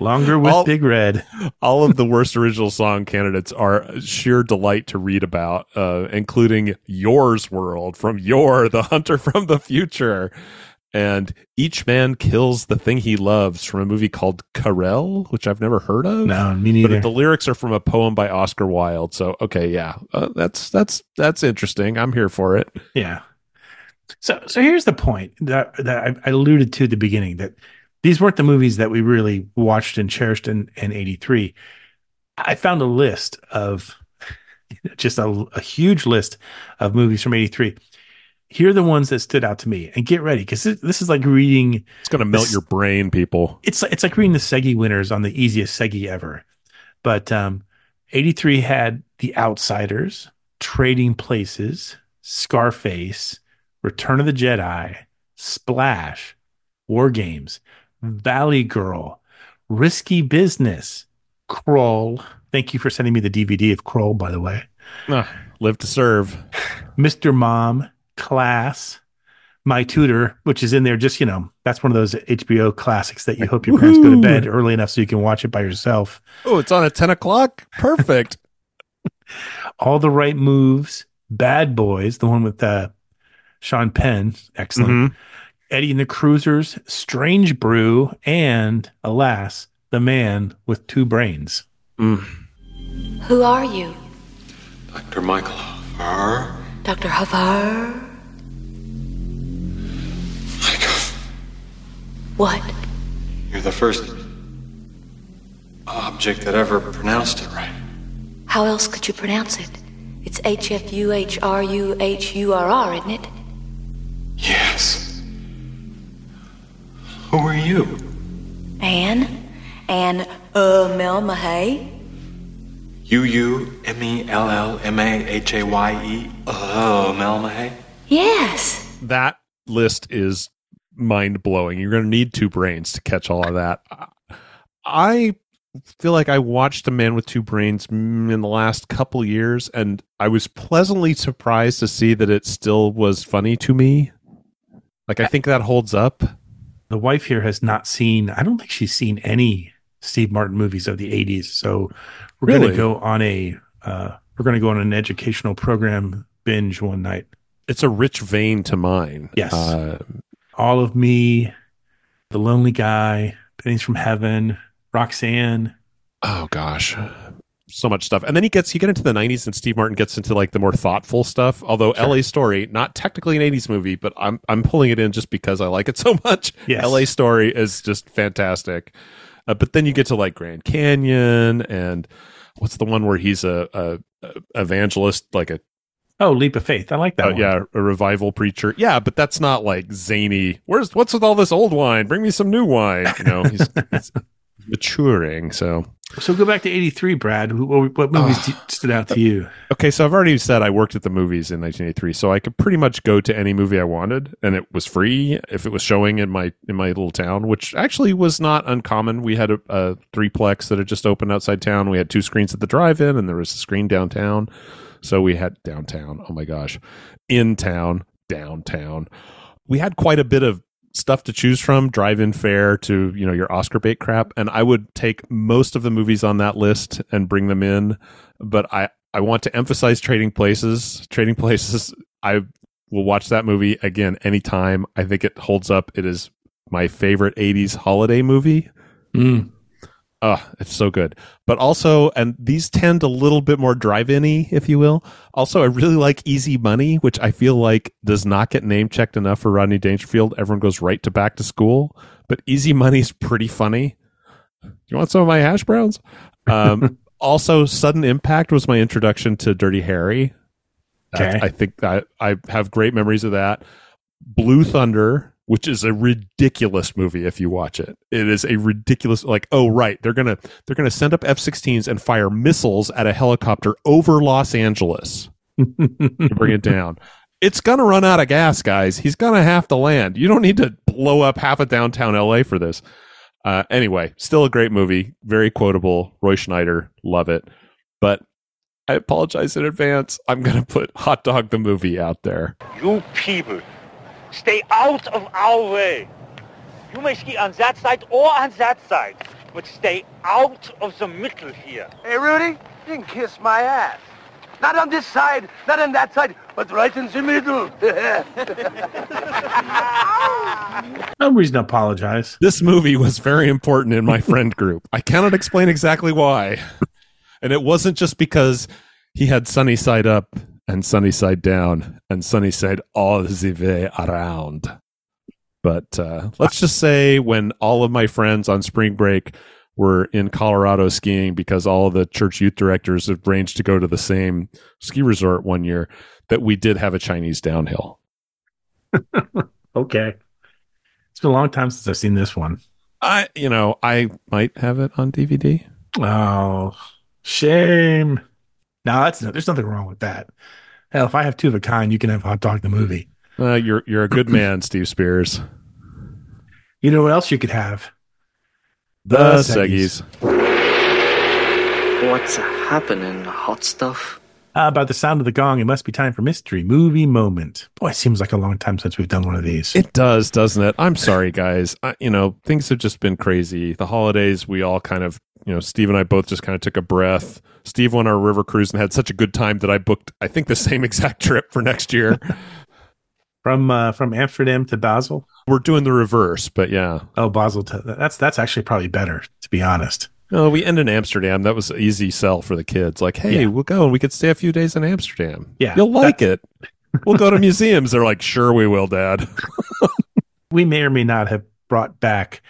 S8: Longer with
S9: All-
S8: Big Red.
S9: all of the worst original song candidates are sheer delight to read about, uh, including Yor's World from Yor, the Hunter from the Future. And Each Man Kills the Thing He Loves from a movie called Querelle, which I've never heard of.
S8: No, me neither.
S9: But the lyrics are from a poem by Oscar Wilde. So, okay, yeah, uh, that's that's that's interesting. I'm here for it.
S8: Yeah. So so here's the point that that I, alluded to at the beginning that these weren't the movies that we really watched and cherished in in '83. I found a list of just a, a huge list of movies from 83. Here are the ones that stood out to me. And get ready because this, is like reading.
S9: It's going to melt
S8: this-
S9: your brain, people.
S8: It's it's like reading the Segi winners on the easiest Segi ever. But um, 83 had The Outsiders, Trading Places, Scarface, Return of the Jedi, Splash, War Games, Valley Girl, Risky Business, Krull. Thank you for sending me the DVD of Krull, by the way.
S9: Ah, live to serve.
S8: Mr. Mom, Class, My Tutor, which is in there just, you know, that's one of those HBO classics that you hope your parents go to bed early enough so you can watch it by yourself.
S9: Oh, it's on at 10 o'clock? Perfect.
S8: All the Right Moves, Bad Boys, the one with uh, Sean Penn, excellent.
S9: Mhm.
S8: Eddie and the Cruisers, Strange Brew, and alas, The Man with Two Brains.
S12: Who are you?
S2: Dr. Michael Hfuhruhurr.
S12: Dr. Hfuhruhurr? What?
S2: You're the first object that ever pronounced it right.
S12: How else could you pronounce it? It's H F U H R U H U R R, isn't it?
S2: Yes. Who are you?
S12: Anne? Anne, uh, Mel Mahay?
S2: U U M E L L M A H A Y E. Oh, Mel Mahay.
S12: Yes.
S9: that list is mind blowing. You're going to need two brains to catch all of that. I feel like I watched A Man with Two Brains in the last couple years, and I was pleasantly surprised to see that it still was funny to me. Like, I think that holds up.
S8: The wife here has not seen, I don't think she's seen any Steve Martin movies of the 80s. So we're going to go on a, uh, we're going to go on an educational program binge one night.
S9: It's a rich vein to mine.
S8: Yes.
S9: Uh,
S8: All of Me, The Lonely Guy, Pennies from Heaven, Roxanne.
S9: oh gosh so much stuff and then he gets you get into the 90s and steve martin gets into like the more thoughtful stuff although la story not technically an 80s movie but i'm i'm pulling it in just because i like it so much
S8: Yes.
S9: la story is just fantastic uh, but then you get to like grand canyon and what's the one where he's a, a, a evangelist like a
S8: Oh, Leap of Faith. I like that
S9: uh,
S8: one.
S9: yeah a revival preacher yeah but that's not like zany where's what's with all this old wine bring me some new wine you know he's, he's maturing so
S8: So go back to 83, Brad. What, what movies d- stood out to you?
S9: Okay, so I've already said I worked at the movies in 1983, so I could pretty much go to any movie I wanted, and it was free if it was showing in my in my little town, which actually was not uncommon. We had a, a threeplex that had just opened outside town. We had two screens at the drive-in, and there was a screen downtown. So we had downtown. Oh my gosh, in town, downtown. We had quite a bit of stuff to choose from drive-in fare to you know your oscar bait crap and i would take most of the movies on that list and bring them in but i i want to emphasize trading places trading places i will watch that movie again anytime i think it holds up it is my favorite 80s holiday movie
S8: Mm.
S9: Oh, it's so good. But also, and these tend a little bit more drive-in if you will. Also, I really like Easy Money, which I feel like does not get name checked enough for Rodney Dangerfield. Everyone goes right to back to school, but Easy Money's pretty funny. You want some of my hash browns? Um, also, Sudden Impact was my introduction to Dirty Harry.
S8: Okay.
S9: I think I, I have great memories of that. Blue Thunder, which is a ridiculous movie if you watch it. It is a ridiculous like oh right, they're going to they're going to send up F-16s and fire missiles at a helicopter over Los Angeles to bring it down. It's going to run out of gas, guys. He's going to have to land. You don't need to blow up half of downtown LA for this. Uh, anyway, still a great movie, very quotable. Roy Scheider, love it. But I apologize in advance. I'm going to put Hot Dog the movie out there.
S17: You people, stay out of our way. You may ski on that side or on that side, but stay out of the middle here.
S18: Hey, Rudy, you can kiss my ass. Not on this side, not on that side, but right in the middle.
S8: No reason to apologize.
S9: This movie was very important in my friend group. I cannot explain exactly why. And it wasn't just because he had sunny side up and sunny side down and sunny side all the way around. But uh, let's just say when all of my friends on spring break were in Colorado skiing because all of the church youth directors have arranged to go to the same ski resort one year that we did have a Chinese downhill.
S8: Okay. It's been a long time since I've seen this one.
S9: I, you know, I might have it on DVD.
S8: Oh, shame. No, that's there's nothing wrong with that. Hell, if I have two of a kind, you can have Hot Dog the movie.
S9: Uh, you're you're a good man, Steve Spears.
S8: You know what else you could have?
S9: The Seggies.
S19: What's happening, hot stuff?
S8: How about the sound of the gong? It must be time for mystery movie moment. Boy, it seems like a long time since we've done one of these.
S9: It does, doesn't it? I'm sorry, guys. I, you know, things have just been crazy. The holidays, we all kind of, you know, Steve and I both just kind of took a breath. Steve went on our river cruise and had such a good time that I booked, I think, the same exact trip for next year.
S8: from uh, from Amsterdam to Basel.
S9: We're doing the reverse, but yeah.
S8: Oh, Basel to that's that's actually probably better to be honest.
S9: No, we end in Amsterdam. That was an easy sell for the kids. Like, hey,
S8: Yeah.
S9: we'll go and we could stay a few days in Amsterdam.
S8: Yeah,
S9: You'll like it. We'll go to museums. They're like, sure, we will, Dad.
S8: We may or may not have brought back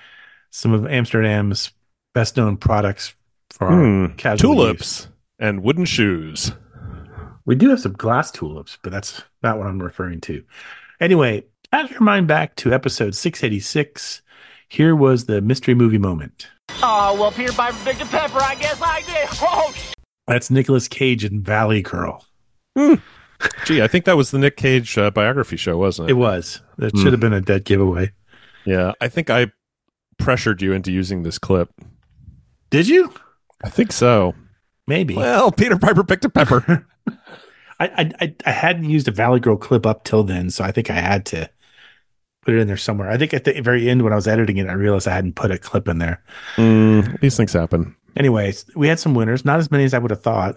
S8: some of Amsterdam's best known products for our
S9: Hmm.
S8: casual
S9: Tulips
S8: use.
S9: and wooden shoes.
S8: We do have some glass tulips, but that's not what I'm referring to. Anyway, cast your mind back to episode 686. Here was the mystery movie moment.
S17: Oh, well, Peter Piper picked a pepper. I guess I did. Oh,
S8: That's Nicolas Cage in Valley Girl.
S9: Gee, I think that was the Nick Cage uh, biography show, wasn't it?
S8: It was. That
S9: Hmm.
S8: should have been a dead giveaway.
S9: Yeah, I think I pressured you into using this clip.
S8: Did you?
S9: I think so.
S8: Maybe.
S9: Well, Peter Piper picked a pepper.
S8: I, I I I hadn't used a Valley Girl clip up till then, so I think I had to put it in there somewhere. I think at the very end when I was editing it, I realized I hadn't put a clip in there.
S9: Mm, these things happen.
S8: Anyways, we had some winners, not as many as I would have thought.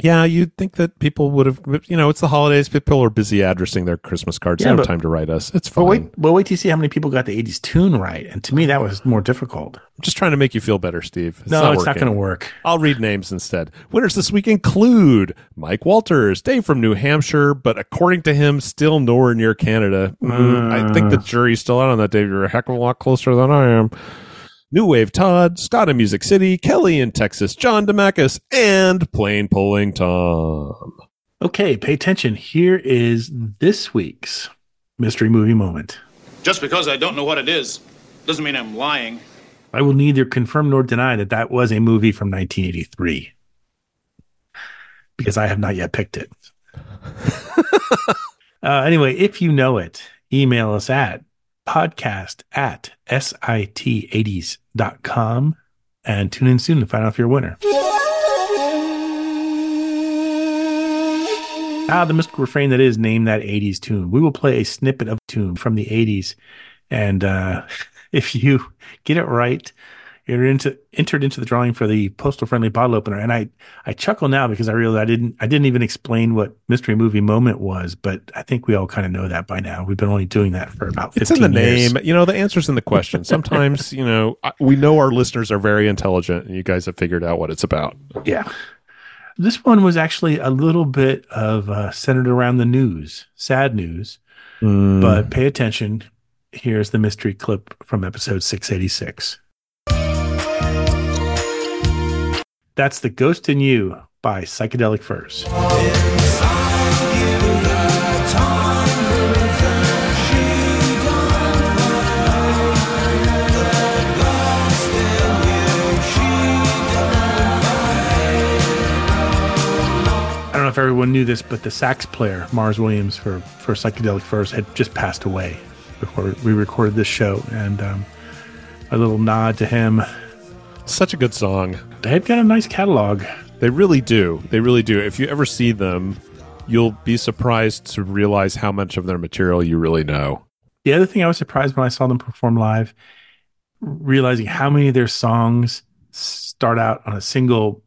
S9: Yeah, you'd think that people would have, you know, it's the holidays. People are busy addressing their Christmas cards.
S8: Yeah,
S9: they don't
S8: but-
S9: have time to write us. It's
S8: But
S9: fine.
S8: wait, well, wait till you see how many people got the '80s tune right, and to me that was more difficult.
S9: I'm just trying to make you feel better, Steve. It's
S8: no,
S9: not
S8: it's not going to work.
S9: I'll read names instead. Winners this week include Mike Walters, Dave from New Hampshire, but according to him, still nowhere near Canada. Mm, I think the jury's still out on that, Dave. You're a heck of a lot closer than I am. New Wave Todd, Scott in Music City, Kelly in Texas, John Demacus, and Plain Pulling Tom.
S8: Okay, pay attention. Here is this week's mystery movie moment.
S20: Just because I don't know what it is doesn't mean I'm lying.
S8: I will neither confirm nor deny that that was a movie from 1983 because I have not yet picked it. uh, anyway, if you know it, email us at podcast at sit80s.com and tune in soon to find out if you're a winner. Ah, the mystical refrain that is name that 80s tune. We will play a snippet of tune from the 80s. And uh, if you get it right, you're into entered into the drawing for the postal friendly bottle opener. And I, I chuckle now because I realize I didn't I didn't even explain what mystery movie moment was, but I think we all kind of know that by now. We've been only doing that for about 15
S9: It's in the
S8: years.
S9: name. You know, the answer's in the question. Sometimes, you know, I- we know our listeners are very intelligent and you guys have figured out what it's about.
S8: Yeah. This one was actually a little bit of uh, centered around the news, sad news.
S9: Hmm.
S8: But pay attention. Here's the mystery clip from episode 686. That's The Ghost in You by Psychedelic Furs. I don't know if everyone knew this, but the sax player, Mars Williams, for, for Psychedelic Furs, had just passed away before we recorded this show. And um, a little nod to him.
S9: Such a good song.
S8: They've got a nice catalog.
S9: They really do. They really do. If you ever see them, you'll be surprised to realize how much of their material you really know.
S8: The other thing I was surprised when I saw them perform live, realizing how many of their songs start out on a single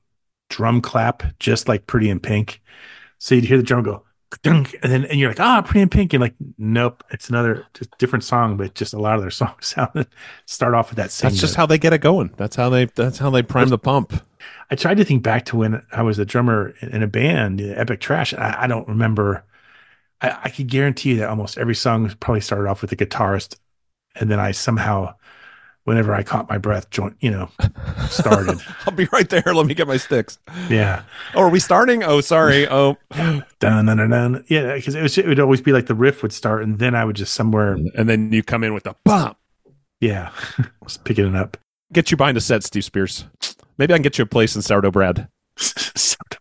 S8: drum clap, just like Pretty in Pink. So you'd hear the drum go, "Dunk," and then and you're like, ah, Pretty in Pink, and like, nope, it's another just different song, but just a lot of their songs sound start off with that same.
S9: That's just how they get it going. That's how they. That's how they prime the pump.
S8: I tried to think back to when I was a drummer in in a band, Epic Trash. I, I don't remember. I, I could guarantee you that almost every song probably started off with a guitarist, and then I somehow whenever I caught my breath, joint, you know, started.
S9: I'll be right there. Let me get my sticks.
S8: yeah.
S9: Oh, are we starting? Oh, sorry. Oh,
S8: Dun, dun, dun, dun. Yeah, because it, was- it would always be like the riff would start, and then I would just somewhere,
S9: and then you come in with the bump.
S8: yeah, just picking it up.
S9: Get you behind a set, Steve Spears. Maybe I can get you a place in sourdough bread. Sourdough.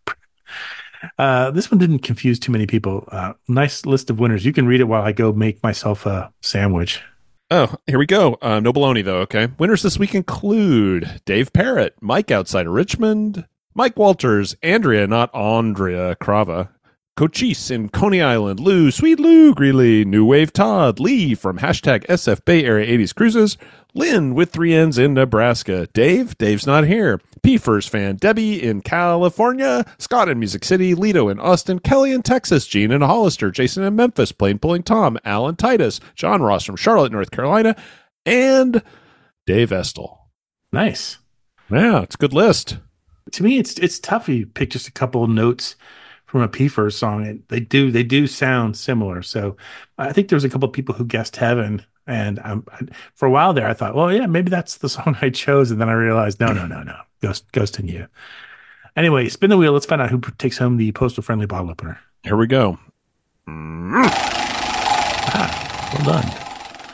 S8: Uh, this one didn't confuse too many people. Uh, nice list of winners. You can read it while I go make myself a sandwich.
S9: Oh, here we go. Uh, no baloney, though, okay? Winners this week include Dave Parrott, Mike outside of Richmond, Mike Walters, Andrea, not Andrea Crava, Cochise in Coney Island, Lou, Sweet Lou Greeley, New Wave Todd, Lee from hashtag SF Bay Area 80s Cruises, Lynn with three N's in Nebraska, Dave, Dave's not here, P Furs fan, Debbie in California, Scott in Music City, Lito in Austin, Kelly in Texas, Gene in Hollister, Jason in Memphis, Plain Pulling Tom, Alan Titus, John Ross from Charlotte, North Carolina, and Dave Estel.
S8: Nice.
S9: Yeah, it's a good list.
S8: To me, it's it's tough. You pick just a couple of notes from a P Furs song. It, they do they do sound similar. So I think there was a couple of people who guessed Heaven, and um, for a while there, I thought, well, yeah, maybe that's the song I chose, and then I realized, no, no, no, no, Ghost Ghost in You. Anyway, spin the wheel. Let's find out who takes home the postal friendly bottle opener.
S9: Here we go.
S8: Well done.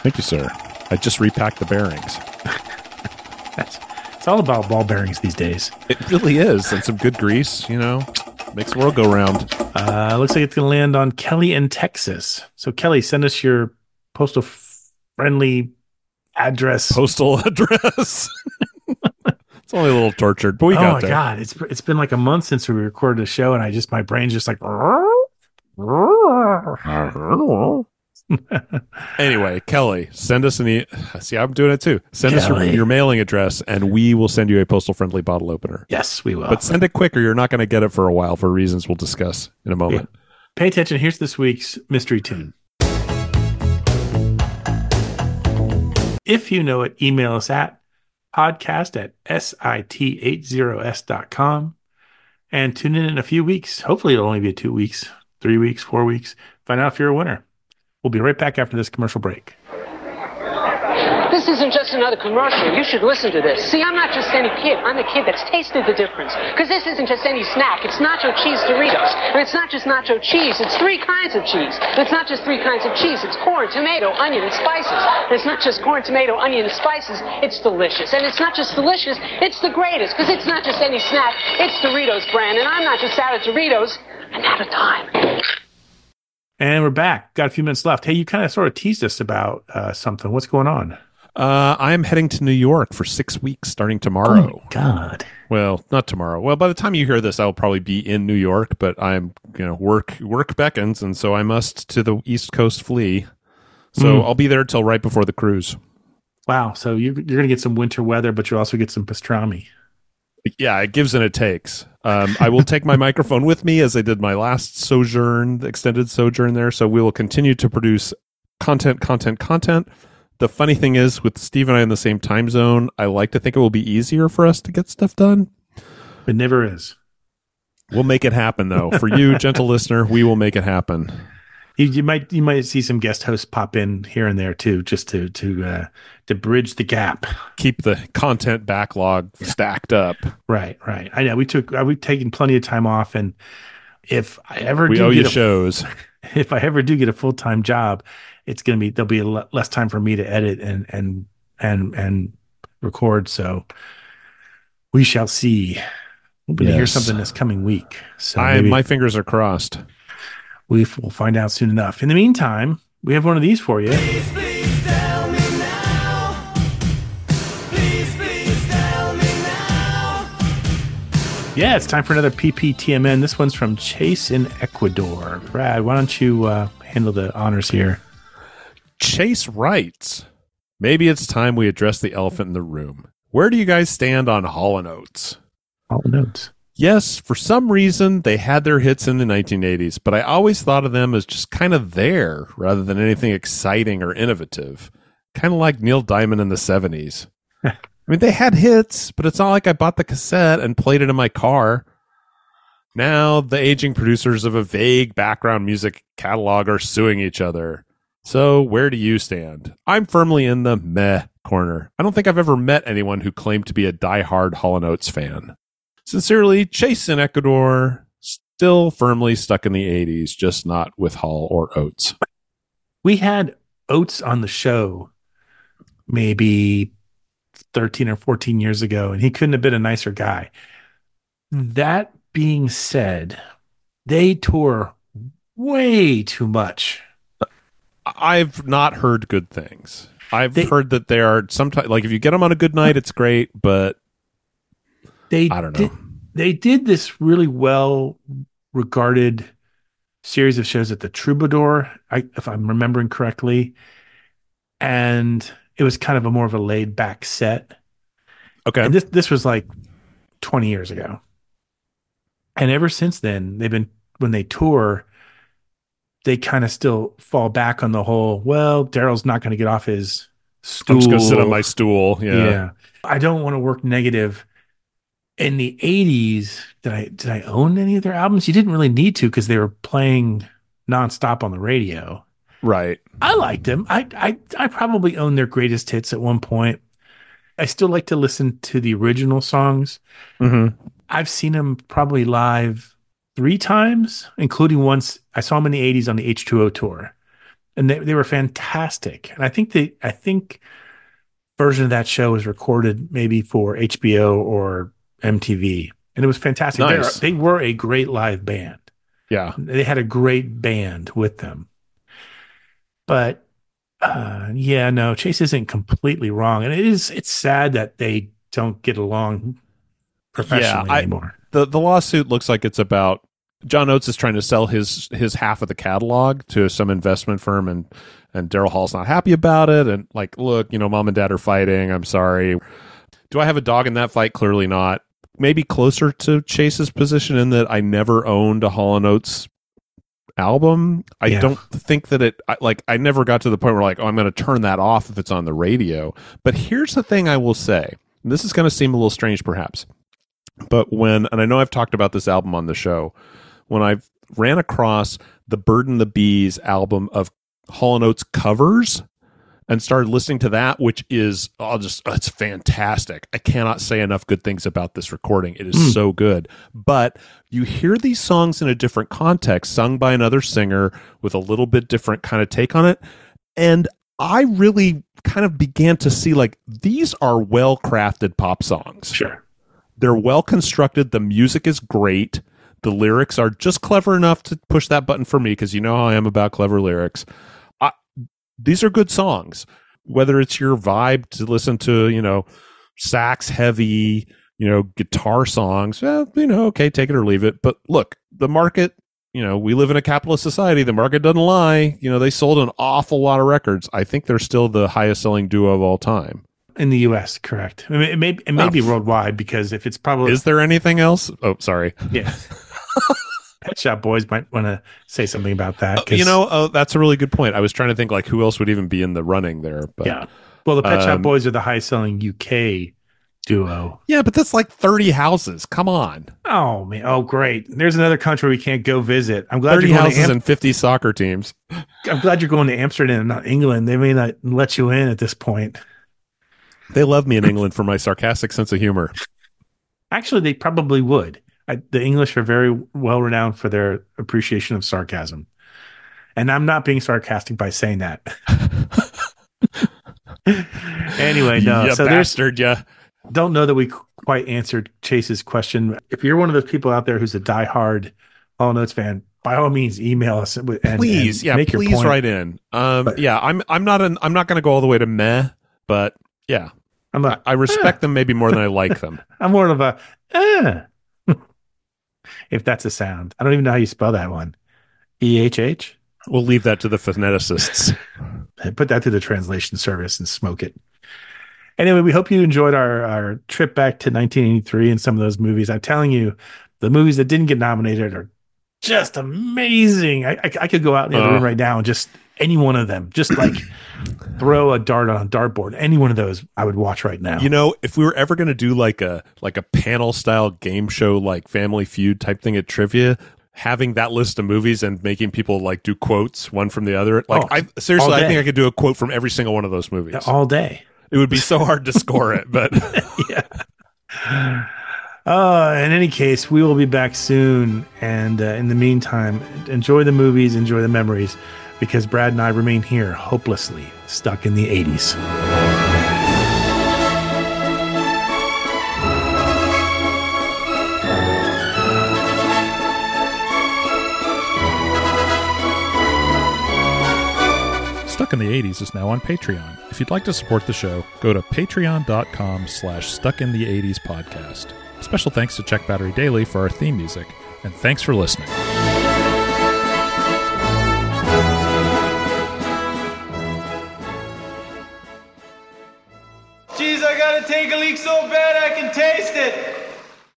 S9: Thank you, sir. I just repacked the bearings.
S8: That's it's all about ball bearings these days.
S9: It really is. And some good grease, you know, makes the world go round.
S8: Uh, looks like it's going to land on Kelly in Texas. So Kelly, send us your postal friendly address.
S9: Postal address. it's only a little tortured, but we
S8: oh
S9: got
S8: my
S9: there.
S8: god, it's it's been like a month since we recorded a show, and I just my brain's just like.
S9: Anyway, Kelly, send us an e- See, I'm doing it too. Send us your, your mailing address and we will send you a postal friendly bottle opener.
S8: Yes, we will.
S9: But send it quicker. you're not going to get it for a while for reasons we'll discuss in a moment.
S8: Pay attention. Here's this week's mystery tune. If you know it, email us at podcast at sit80s.com and tune in in a few weeks. Hopefully, it'll only be two weeks, three weeks, four weeks. Find out if you're a winner. We'll be right back after this commercial break.
S21: This isn't just another commercial. You should listen to this. See, I'm not just any kid. I'm the kid that's tasted the difference. Because this isn't just any snack. It's nacho cheese Doritos. And it's not just nacho cheese. It's three kinds of cheese. And it's not just three kinds of cheese. It's corn, tomato, onion, and spices. And it's not just corn, tomato, onion, and spices. It's delicious. And it's not just delicious. It's the greatest. Because it's not just any snack. It's Doritos brand. And I'm not just out of Doritos. I'm out of time.
S8: And we're back. Got a few minutes left. Hey, you kind of sort of teased us about uh, something. What's going on?
S9: Uh, I'm heading to New York for six weeks starting tomorrow.
S8: Oh, God.
S9: Well, not tomorrow. Well, by the time you hear this, I'll probably be in New York, but I'm, you know, work work beckons, and so I must to the East Coast flee. So
S8: Mm.
S9: I'll be there till right before the cruise.
S8: Wow. So you, you're going to get some winter weather, but you'll also get some pastrami.
S9: Yeah, it gives and it takes. Um, I will take my microphone with me as I did my last sojourn, the extended sojourn there. So we will continue to produce content, content, content. The funny thing is, with Steve and I in the same time zone, I like to think it will be easier for us to get stuff done.
S8: It never is.
S9: We'll make it happen, though. For you, gentle listener, we will make it happen.
S8: You, you might you might see some guest hosts pop in here and there too, just to to uh, to bridge the gap.
S9: Keep the content backlog stacked up.
S8: Right, right. I know we took uh, we've taken plenty of time off, and if I ever
S9: We
S8: do
S9: owe
S8: get
S9: you
S8: a,
S9: shows.
S8: if I ever do get a full time job, it's gonna be there'll be a le- less time for me to edit and and and and record. So we shall see. We're going to hear something this coming week. So
S9: I,
S8: maybe
S9: my fingers are crossed.
S8: we will find out soon enough. In the meantime, we have one of these for you. Yeah, it's time for another PPTMN. This one's from Chase in Ecuador. Brad, why don't you uh, handle the honors here?
S9: Chase writes, maybe it's time we address the elephant in the room. Where do you guys stand on Hall & Oates?
S8: All the notes.
S9: Yes, for some reason they had their hits in the 1980s, but I always thought of them as just kind of there rather than anything exciting or innovative. Kind of like Neil Diamond in the 70s. I mean, they had hits, but it's not like I bought the cassette and played it in my car. Now, the aging producers of a vague background music catalog are suing each other. So, where do you stand? I'm firmly in the meh corner. I don't think I've ever met anyone who claimed to be a diehard Hall and Oates fan. Sincerely, Chase in Ecuador, still firmly stuck in the 80s, just not with Hall or Oates.
S8: We had Oates on the show maybe 13 or 14 years ago, and he couldn't have been a nicer guy. That being said, they tour way too much.
S9: I've not heard good things. I've heard that they are sometimes like if you get them on a good night, it's great, but
S8: They
S9: I don't know.
S8: Did, they did this really well regarded series of shows at the Troubadour, I, if I'm remembering correctly, and it was kind of a more of a laid back set.
S9: Okay,
S8: and this this was like 20 years ago, and ever since then they've been when they tour, they kind of still fall back on the whole. Well, Daryl's not going to get off his stool.
S9: I'm just gonna sit on my stool. Yeah.
S8: I don't want to work negative. In the 80s, did I did I own any of their albums? You didn't really need to because they were playing nonstop on the radio.
S9: Right.
S8: I liked them. I, I I probably owned their greatest hits at one point. I still like to listen to the original songs.
S9: Mm-hmm.
S8: I've seen them probably live three times, including once I saw them in the 80s on the H2O tour. And they, they were fantastic. And I think the I think version of that show was recorded maybe for HBO or MTV. And it was fantastic. They are- they were a great live band.
S9: Yeah.
S8: They had a great band with them. But uh, yeah, no, Chase isn't completely wrong. And it is it's sad that they don't get along professionally
S9: I-
S8: anymore.
S9: The the lawsuit looks like it's about John Oates is trying to sell his his half of the catalog to some investment firm and and Daryl Hall's not happy about it and like look, you know, mom and dad are fighting. I'm sorry. Do I have a dog in that fight? Clearly not. Maybe closer to Chase's position in that I never owned a Hall and Oates album. I
S8: Yeah.
S9: don't think that it I, like I never got to the point where like oh I'm going to turn that off if it's on the radio. But here's the thing I will say. and This is going to seem a little strange perhaps. But when and I know I've talked about this album on the show, when I ran across the Bird and the Bees album of Hall and Oates covers and started listening to that, which is I'll just it's fantastic. I cannot say enough good things about this recording. It is
S8: Hmm.
S9: so good. But you hear these songs in a different context, sung by another singer with a little bit different kind of take on it. And I really kind of began to see like these are well crafted pop songs.
S8: Sure.
S9: They're well constructed. The music is great. The lyrics are just clever enough to push that button for me because you know how I am about clever lyrics. These are good songs. Whether it's your vibe to listen to, you know, sax heavy, you know, guitar songs, well, you know, okay, take it or leave it. But look, the market, you know, we live in a capitalist society. The market doesn't lie. You know, they sold an awful lot of records. I think they're still the highest selling duo of all time.
S8: In the US, correct. I mean, it may it may
S9: Oh.
S8: be worldwide because if it's probably
S9: Is there anything else? Oh, sorry.
S8: yeah. Pet Shop Boys might want to say something about that. 'cause-
S9: You know, oh, that's a really good point. I was trying to think like who else would even be in the running there. But
S8: yeah. Well, the Pet Shop
S9: um,
S8: Boys are the highest selling UK duo.
S9: Yeah, but that's like thirty houses. Come on,
S8: Oh man! Oh great! There's another country we can't go visit. I'm glad
S9: thirty
S8: you're
S9: houses
S8: Am-
S9: and fifty soccer teams.
S8: I'm glad you're going to Amsterdam, not England. They may not let you in at this point.
S9: They love me in England for my sarcastic sense of humor.
S8: Actually, they probably would. I, the English are very well renowned for their appreciation of sarcasm, and I'm not being sarcastic by saying that. anyway, no.
S9: You
S8: so there's
S9: bastard, yeah.
S8: don't know that we quite answered Chase's question. If you're one of those people out there who's a diehard All Notes fan, by all means, email us and,
S9: Please,
S8: and
S9: yeah,
S8: make
S9: please write in. Um, yeah, I'm I'm not an I'm not going to go all the way to meh, but yeah,
S8: I'm
S9: I, I respect them maybe more than I like them.
S8: I'm more of a eh. If that's a sound. I don't even know how you spell that one. E H H.
S9: We'll leave that to the phoneticists.
S8: Put that to the translation service and smoke it. Anyway, we hope you enjoyed our, our trip back to 1983 and some of those movies. I'm telling you, the movies that didn't get nominated are just amazing. I, I, I could go out in the
S9: Uh.
S8: room right now and just any one of them, just like throw a dart on a dartboard. Any one of those, I would watch right now.
S9: You know, if we were ever going to do like a like a panel style game show, like Family Feud type thing at trivia, having that list of movies and making people like do quotes one from the other, like
S8: Oh,
S9: I seriously, I think. I could do a quote from every single one of those movies.
S8: all day.
S22: It would be so hard to score it, but
S8: yeah. Uh, in any case, we will be back soon. And uh, in the meantime, enjoy the movies, enjoy the memories, because Brad and I remain here hopelessly stuck in the 80s.
S9: Stuck in the 80s is now on Patreon. If you'd like to support the show, go to patreon.com slash stuck in the 80s podcast. Special thanks to Check Battery Daily for our theme music, and thanks for listening.
S23: Take a leak so bad I can taste it.